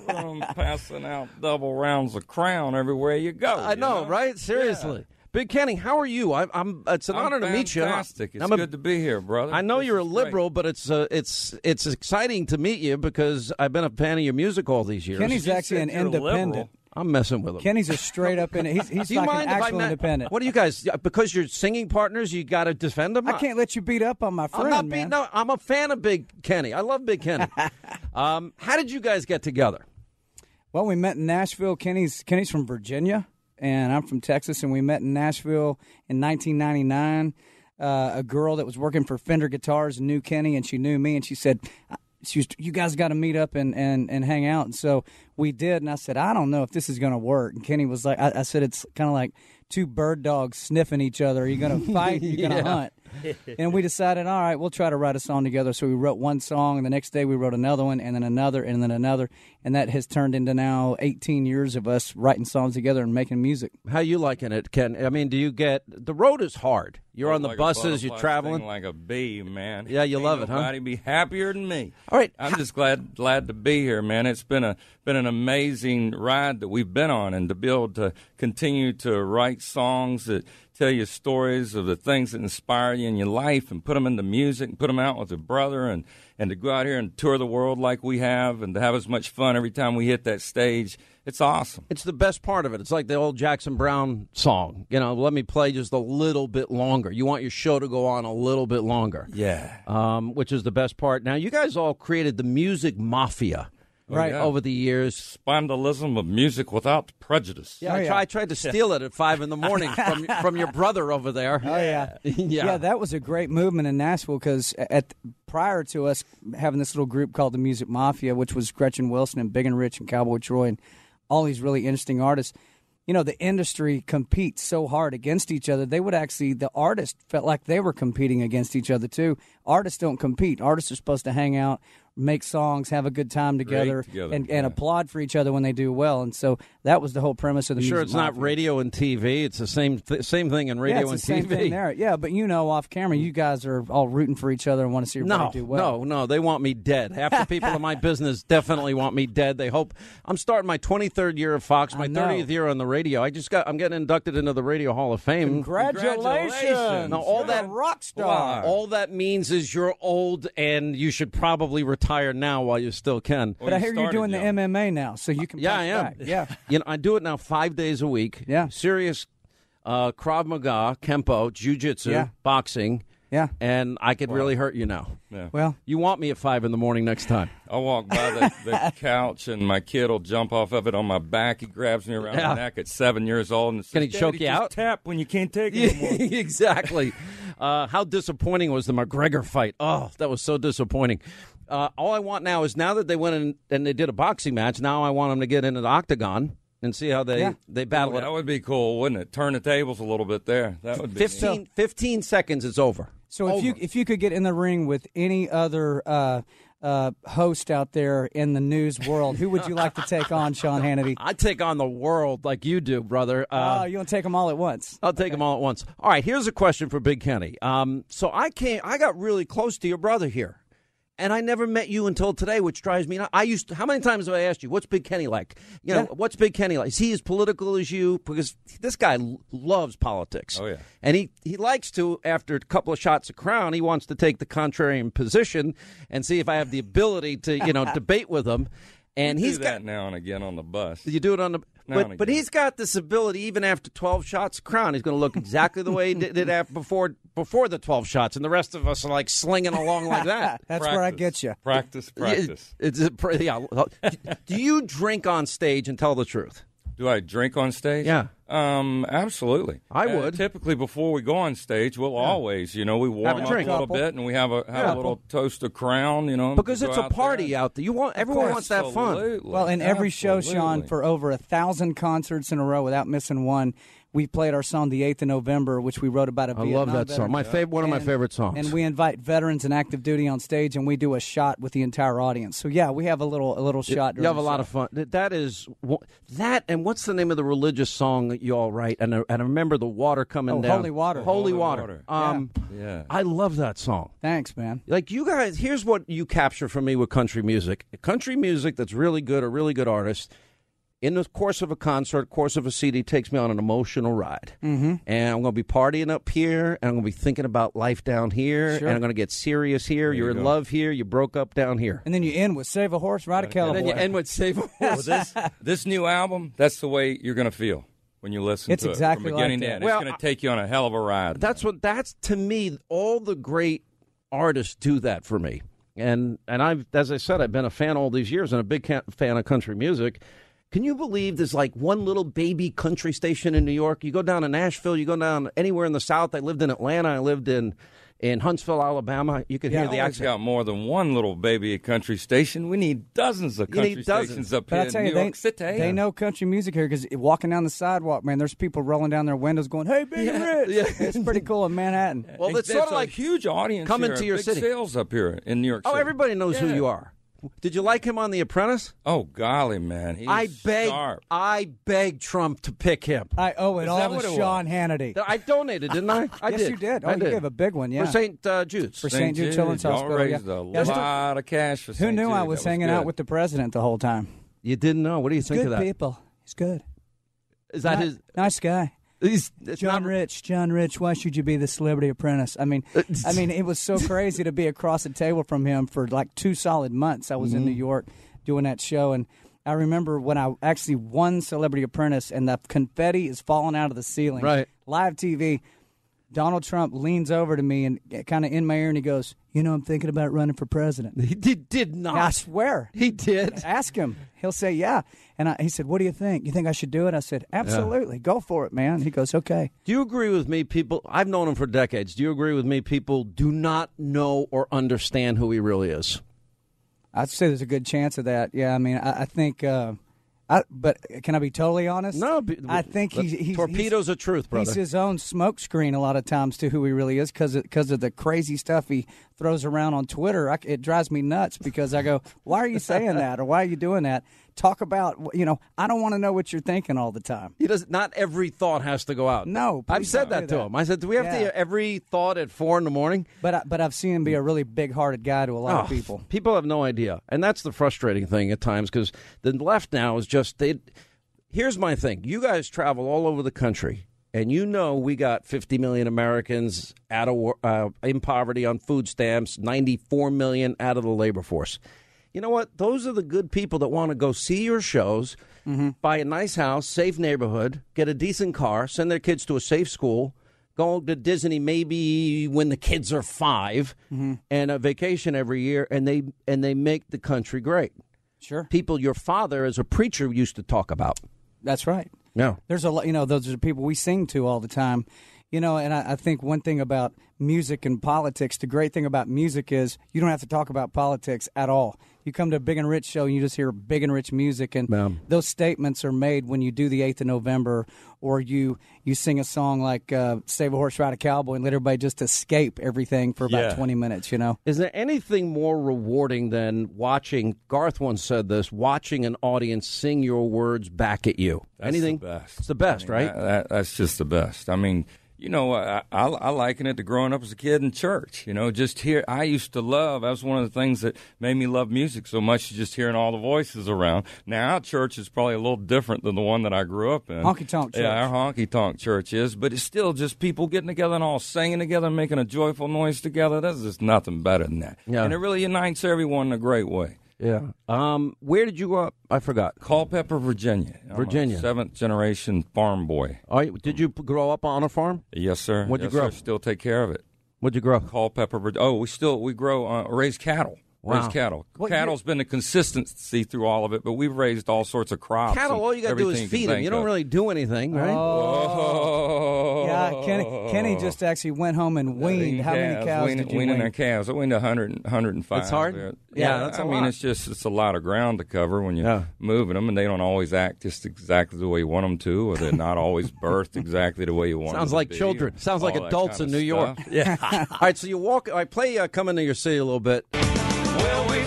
I'm passing out double rounds of crown everywhere you go. I know, right? Seriously. Big Kenny, how are you? I, I'm. It's an I'm honor to meet you. fantastic. It's I'm a- good to be here, brother. I know This you're a is great. liberal, but it's uh, it's it's exciting to meet you because I've been a fan of your music all these years. Kenny's actually an independent. I'm messing with him. Kenny's a straight up in He's, he's Do you like mind an if I actual ma- independent. What do you guys? Because you're singing partners, you got to defend them. I can't let you beat up on my friend, I'm not man. being, no, I'm a fan of Big Kenny. I love Big Kenny. um, how did you guys get together? Well, we met in Nashville. Kenny's Kenny's from Virginia, and I'm from Texas, and we met in Nashville in 1999. Uh, a girl that was working for Fender Guitars knew Kenny, and she knew me, and she said, "Uh, "She was, you guys got to meet up and, and and hang out." And so we did, and I said, "I don't know if this is going to work." And Kenny was like, "I, I said it's kind of like two bird dogs sniffing each other. Are you going to fight? Are you going to Yeah. hunt?" and we decided, all right, we'll try to write a song together. So we wrote one song, and the next day we wrote another one, and then another, and then another, and that has turned into now 18 years of us writing songs together and making music. How you liking it, Ken? I mean, do you get the road is hard. You're on the Like buses, you're traveling. like a bee, man. Yeah, you Ain't love it, huh? Nobody be happier than me. All right, I'm just glad glad to be here, man. It's been a been an amazing ride that we've been on, and to be able to continue to write songs that tell you stories of the things that inspire you in your life, and put them into music, and put them out with a brother, and and to go out here and tour the world like we have, and to have as much fun every time we hit that stage. It's awesome. It's the best part of it. It's like the old Jackson Browne song. You know, let me play just a little bit longer. You want your show to go on a little bit longer. Yeah. Um, which is the best part. Now, you guys all created the music mafia. Oh, right. Right over the years, Spondalism of music without prejudice. Yeah, I, oh, try, I tried to steal it at five in the morning from from your brother over there. Oh yeah. yeah. that was a great movement in Nashville because at prior to us having this little group called the Music Mafia, which was Gretchen Wilson and Big and Rich and Cowboy Troy and all these really interesting artists. You know, the industry competes so hard against each other. They would actually, the artists felt like they were competing against each other too. Artists don't compete. Artists are supposed to hang out, make songs, have a good time together, together, and, and applaud for each other when they do well. And so that was the whole premise of the. You sure Music it's not Mafia. radio and TV? It's the same th- same thing in radio yeah, it's the and same TV. thing there. Yeah, but you know, off camera, you guys are all rooting for each other and want to see everybody No, do well. no, no. They want me dead. Half the people in my business definitely want me dead. They hope I'm starting my 23rd year of Fox, my 30th year on the radio. I just got I'm getting inducted into the Radio Hall of Fame. Congratulations! Now all You're that a rock star. all that means is you're old and you should probably retire now while you still can. But I hear you're doing the MMA now, so you can. Yeah, I am. back. Yeah. You know, I do it now five days a week. Yeah. Serious uh, Krav Maga, Kempo, Jiu Jitsu, Yeah. boxing. Yeah. And I could really hurt you now. Yeah. Well, you want me at five in the morning next time. I'll walk by the, the couch and my kid will jump off of it on my back. He grabs me around Yeah. the neck at seven years old and says, Can he choke "Daddy, you just out?" Tap when you can't take it anymore. exactly. Uh, how disappointing was the McGregor fight? Oh, that was so disappointing. Uh, all I want now is now that they went in and they did a boxing match. Now I want them to get into the octagon and see how they they battle Ooh, it. That would be cool, wouldn't it? Turn the tables a little bit there. That would be 15, 15 seconds. It's over. So if you if you could get in the ring with any other uh, uh, host out there in the news world, who would you like to take on, Sean Hannity? I take on the world like you do, brother. Uh, oh, you want to take them all at once? I'll take them all at once. All right, here's a question for Big Kenny. Um, so I came, I got really close to your brother here, and I never met you until today, which drives me. nuts. I used to, how many times have I asked you, "What's Big Kenny like?" You know, Yeah. what's Big Kenny like? Is he as political as you? Because this guy l- loves politics. Oh, yeah. and he he likes to. After a couple of shots of Crown, he wants to take the contrarian position and see if I have the ability to you know debate with him. And You he's do got that now and again on the bus. you do it on the. Now But, but he's got this ability. Even after twelve shots of crown, he's going to look exactly the way he did, did after, before before the twelve shots, and the rest of us are like slinging along like that. That's where I get you. Practice, practice. It's a, yeah. Do you drink on stage and tell the truth? Do I drink on stage? Yeah. Um, absolutely. I Uh, would. typically, before we go on stage, we'll always, you know, we warm a up drink. a little Couple. bit and we have a have Yeah. a little toast of Crown, you know, Because it's a out there. party out there. You want everyone wants that fun. Well, in every show, Sean, for over a thousand concerts in a row without missing one, we played our song "The Eighth of November," which we wrote about a I Vietnam I love Vietnam that song. My favorite, one of my favorite songs. And we invite veterans and active duty on stage, and we do a shot with the entire audience. So yeah, we have a little a little shot. You have a lot show. of fun. That is that, and what's the name of the religious song that you all write? And I, and I remember the water coming Oh, down. Holy Water. Holy, Holy water. Water. Um, Yeah. I love that song. Thanks, man. Like you guys, here's what you capture from me with country music. Country music that's really good, a really good artist. In the course of a concert, course of a CD, takes me on an emotional ride. Mm-hmm. And I'm going to be partying up here, and I'm going to be thinking about life down here, Sure. and I'm going to get serious here. You're you in love here. You broke up down here. And then you end with "Save a Horse, Ride a Cowboy." And then you end with Save a Well, Horse. this this new album, that's the way you're going to feel when you listen It's to exactly it from like to end. Well, it's going to take you on a hell of a ride. That's what that's to me. All the great artists do that for me, and and I've as I said, I've been a fan all these years and a big fan of country music. Can you believe there's like one little baby country station in New York? You go down to Nashville, you go down anywhere in the South. I lived in Atlanta. I lived in in Huntsville, Alabama. You could hear the Always accent. got more than one little baby country station. We need dozens of You need country dozens. stations up But here I tell in you, New they, York City. they know country music here because walking down the sidewalk, man, there's people rolling down their windows going, "Hey, Big Rich!" It's pretty cool in Manhattan. Well, it's There's sort of a like huge audience coming here, to your big city. sales up here in New York oh, City. Oh, everybody knows who you are. Did you like him on The Apprentice? Oh golly, man, he's I beg, sharp. I begged Trump to pick him. I owe it Is all to it Sean Hannity. I donated, didn't I? I yes, did. you did. Oh, I you did. gave a big one, yeah. For St. Uh, Jude's. For St. Jude Children's Hospital, raised yeah. a Yeah, just- lot of cash for Who St. knew I Jude. was That hanging good. out with the president the whole time? You didn't know. What do you think good of that? people. He's good. Is that Ni- his? nice guy? He's, John not, Rich, John Rich, why should you be the celebrity apprentice? I mean, I mean, it was so crazy to be across the table from him for like two solid months. I was in New Mm-hmm. York doing that show, and I remember when I actually won Celebrity Apprentice, and the confetti is falling out of the ceiling. Right. live TV. Donald Trump leans over to me and kind of in my ear, and he goes, "You know, I'm thinking about running for president." He did, did not. I swear. He did. Ask him. He'll say, yeah. And I, he said, what do you think? You think I should do it? I said, absolutely. Go for it, man. He goes, okay. Do you agree with me? People, I've known him for decades. Do you agree with me? People do not know or understand who he really is. I'd say there's a good chance of that. Yeah, I mean, I, I think. Uh, I, but can I be totally honest? No, be- I think he's, he's torpedoes he's, of truth, brother. He's his own smokescreen a lot of times to who he really is because because of the crazy stuff he throws around on Twitter, I, it drives me nuts because I go, "Why are you saying that? Or why are you doing that?" Talk about, you know, I don't want to know what you're thinking all the time. He does. Not every thought has to go out. No, I've said that to him. I said, "Do we have to Yeah. hear every thought at four in the morning?" But I, but I've seen him be a really big-hearted guy to a lot of Oh, people. People have no idea, and that's the frustrating thing at times because the left now is just they. Here's my thing: you guys travel all over the country, and you know we got 50 million Americans out of uh, in poverty on food stamps, 94 million out of the labor force. You know what? Those are the good people that want to go see your shows, mm-hmm. buy a nice house, safe neighborhood, get a decent car, send their kids to a safe school, go to Disney maybe when the kids are 5 mm-hmm. and a vacation every year, and they and they make the country great. Sure, people your father as a preacher used to talk about. That's right. No. There's a lot, you know, those are the people we sing to all the time. You know, and I, I think one thing about music and politics, the great thing about music is you don't have to talk about politics at all. You come to a Big and Rich show and you just hear big and rich music, and those statements are made when you do the 8th of November or you, you sing a song like uh, Save a Horse, Ride a Cowboy and let everybody just escape everything for about Yeah. 20 minutes, you know? Is there anything more rewarding than watching? Garth once said this: watching an audience sing your words back at you. That's anything? the best. It's the best, I mean, right? that- that- that's just the best. I mean, you know, I, I, I liken it to growing up as a kid in church. You know, just hear. I used to love. That was one of the things that made me love music so much. Just hearing all the voices around. Now, our church is probably a little different than the one that I grew up in. Honky tonk Yeah, our honky tonk church is, but it's still just people getting together and all singing together, and making a joyful noise together. There's just nothing better than that. Yeah. And it really unites everyone in a great way. Yeah. Um, where did you grow up? I forgot. Culpeper, Virginia. I'm Virginia. seventh generation farm boy. Are you, did you p- grow up on a farm? Yes, sir. What'd you Yes, grow? sir. Still take care of it. What'd you grow? Culpeper. Vir- Oh, we still we grow uh, raise cattle. Wow. Raise cattle. What Cattle's been the consistency through all of it, but we've raised all sorts of crops. Cattle, all you got to do is feed them. You don't of. really do anything, right? Oh. Yeah, Kenny, Kenny just actually went home and weaned. How many cows weaning, did you weaning wean? our calves. I weaned 100, 105. It's hard? there. Yeah, that's a I mean, it's just it's a lot of ground to cover when you're moving them, and they don't always act just exactly the way you want them to, or they're not always birthed exactly the way you want. Sounds them like to be, children. or Sounds like all that adults kind in of New York. Yeah. all right, so you walk. I play uh, "Come Into Your City" a little bit.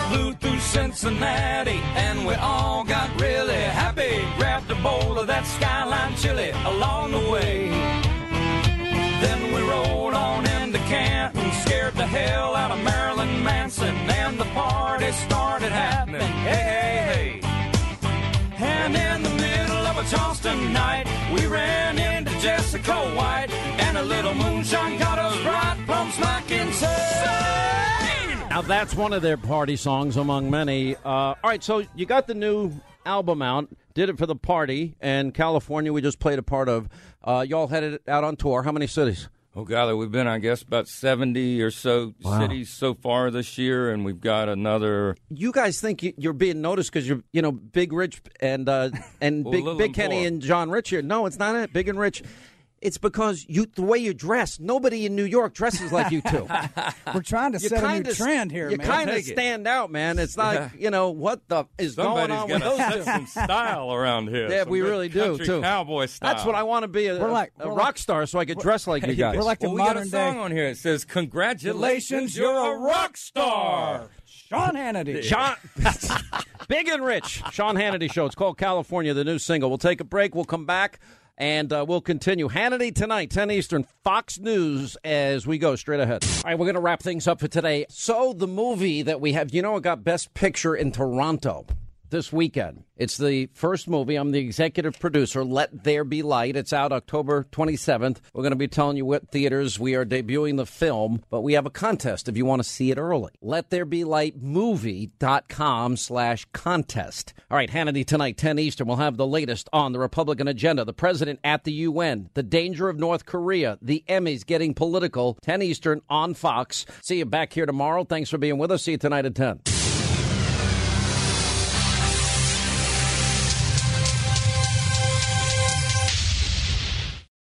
Flew through Cincinnati and we all got really happy. Grabbed a bowl of that skyline chili along the way. Then we rolled on into Canton, scared the hell out of Marilyn Manson, and the party started happening. Hey, hey, hey. And in the middle of a Charleston night, we ran into Jessica White, and a little moonshine got us right plumb smack inside. Now that's one of their party songs among many. Uh, all right, so you got the new album out. Did it for the party, and California we just played a part of. Uh, y'all headed out on tour. How many cities? Oh, golly, we've been, I guess, about 70 or so Wow. cities so far this year, and we've got another. You guys think you- you're being noticed because you're, you know, Big Rich and uh, and Well, Big Big and Kenny Poor. and John Rich here. No, it's not it. Big and Rich. It's because you the way you dress. Nobody in New York dresses like you two. We're trying to You set a new kinda- trend here, You man. kind of Take it. stand out, man. It's like Yeah. you know what the is Somebody's going on with got those set two. some style around here. Yeah, some we really do too. Cowboy style. That's what I want to be a, We're like- a we're rock like- star, so I could dress like you guys. We're like the well, we got a song day- on here. It says, "Congratulations, Congratulations, you're a rock star." Sean Hannity. Sean, Big and Rich, Sean Hannity Show. It's called California, the new single. We'll take a break. We'll come back and uh, we'll continue. Hannity tonight, 10 Eastern, Fox News as we go straight ahead. All right, we're going to wrap things up for today. So, the movie that we have, you know, it got Best Picture in Toronto this weekend. It's the first movie. I'm the executive producer. Let There Be Light. It's out October 27th. We're going to be telling you what theaters we are debuting the film, but we have a contest if you want to see it early. Let There Be Light movie.com slash contest. All right, Hannity tonight, 10 Eastern. We'll have the latest on the Republican agenda, the president at the UN, the danger of North Korea, the Emmys getting political, 10 Eastern on Fox. See you back here tomorrow. Thanks for being with us. See you tonight at 10.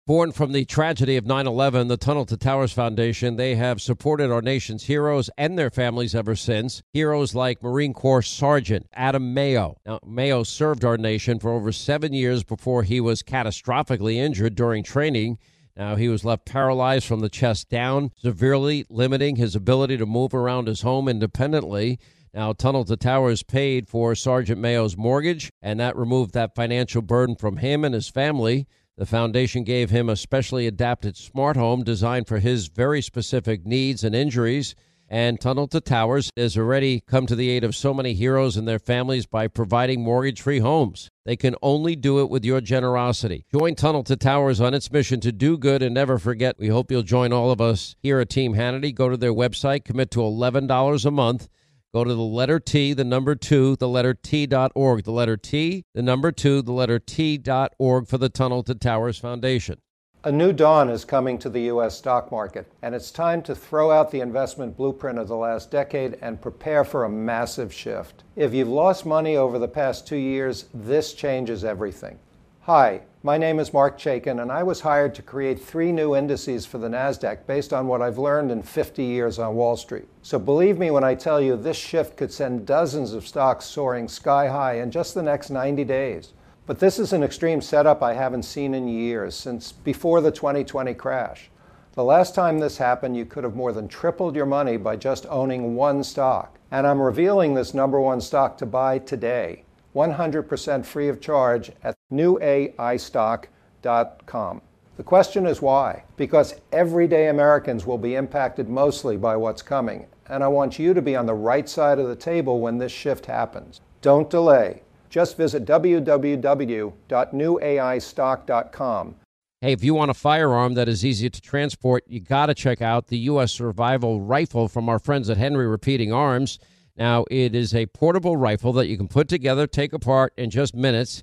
Born from the tragedy of 9 11, the Tunnel to Towers Foundation, they have supported our nation's heroes and their families ever since. Heroes like Marine Corps Sergeant Adam Mayo. Now, Mayo served our nation for over seven years before he was catastrophically injured during training Now, he was left paralyzed from the chest down, severely limiting his ability to move around his home independently. Now, Tunnel to Towers paid for Sergeant Mayo's mortgage, and that removed that financial burden from him and his family. The foundation gave him a specially adapted smart home designed for his very specific needs and injuries. And Tunnel to Towers has already come to the aid of so many heroes and their families by providing mortgage free homes. They can only do it with your generosity. Join Tunnel to Towers on its mission to do good and never forget. We hope you'll join all of us here at Team Hannity. Go to their website, commit to $11 a month. Go to the letter T, the number two, the letter T dot org. The letter T, the number two, the letter T dot org for the Tunnel to Towers Foundation. A new dawn is coming to the U.S. stock market, and it's time to throw out the investment blueprint of the last decade and prepare for a massive shift. If you've lost money over the past two years, this changes everything. Hi, my name is Marc Chaikin, and I was hired to create three new indices for the NASDAQ based on what I've learned in 50 years on Wall Street. So believe me when I tell you this shift could send dozens of stocks soaring sky high in just the next 90 days. But this is an extreme setup I haven't seen in years, since before the 2020 crash. The last time this happened, you could have more than tripled your money by just owning one stock. And I'm revealing this number one stock to buy today, 100% free of charge at newaistock.com. The question is why? Because everyday Americans will be impacted mostly by what's coming, and I want you to be on the right side of the table when this shift happens. Don't delay. Just visit www.newaistock.com. Hey, if you want a firearm that is easy to transport, you got to check out the U.S. Survival Rifle from our friends at Henry Repeating Arms. Now, it is a portable rifle that you can put together, take apart in just minutes.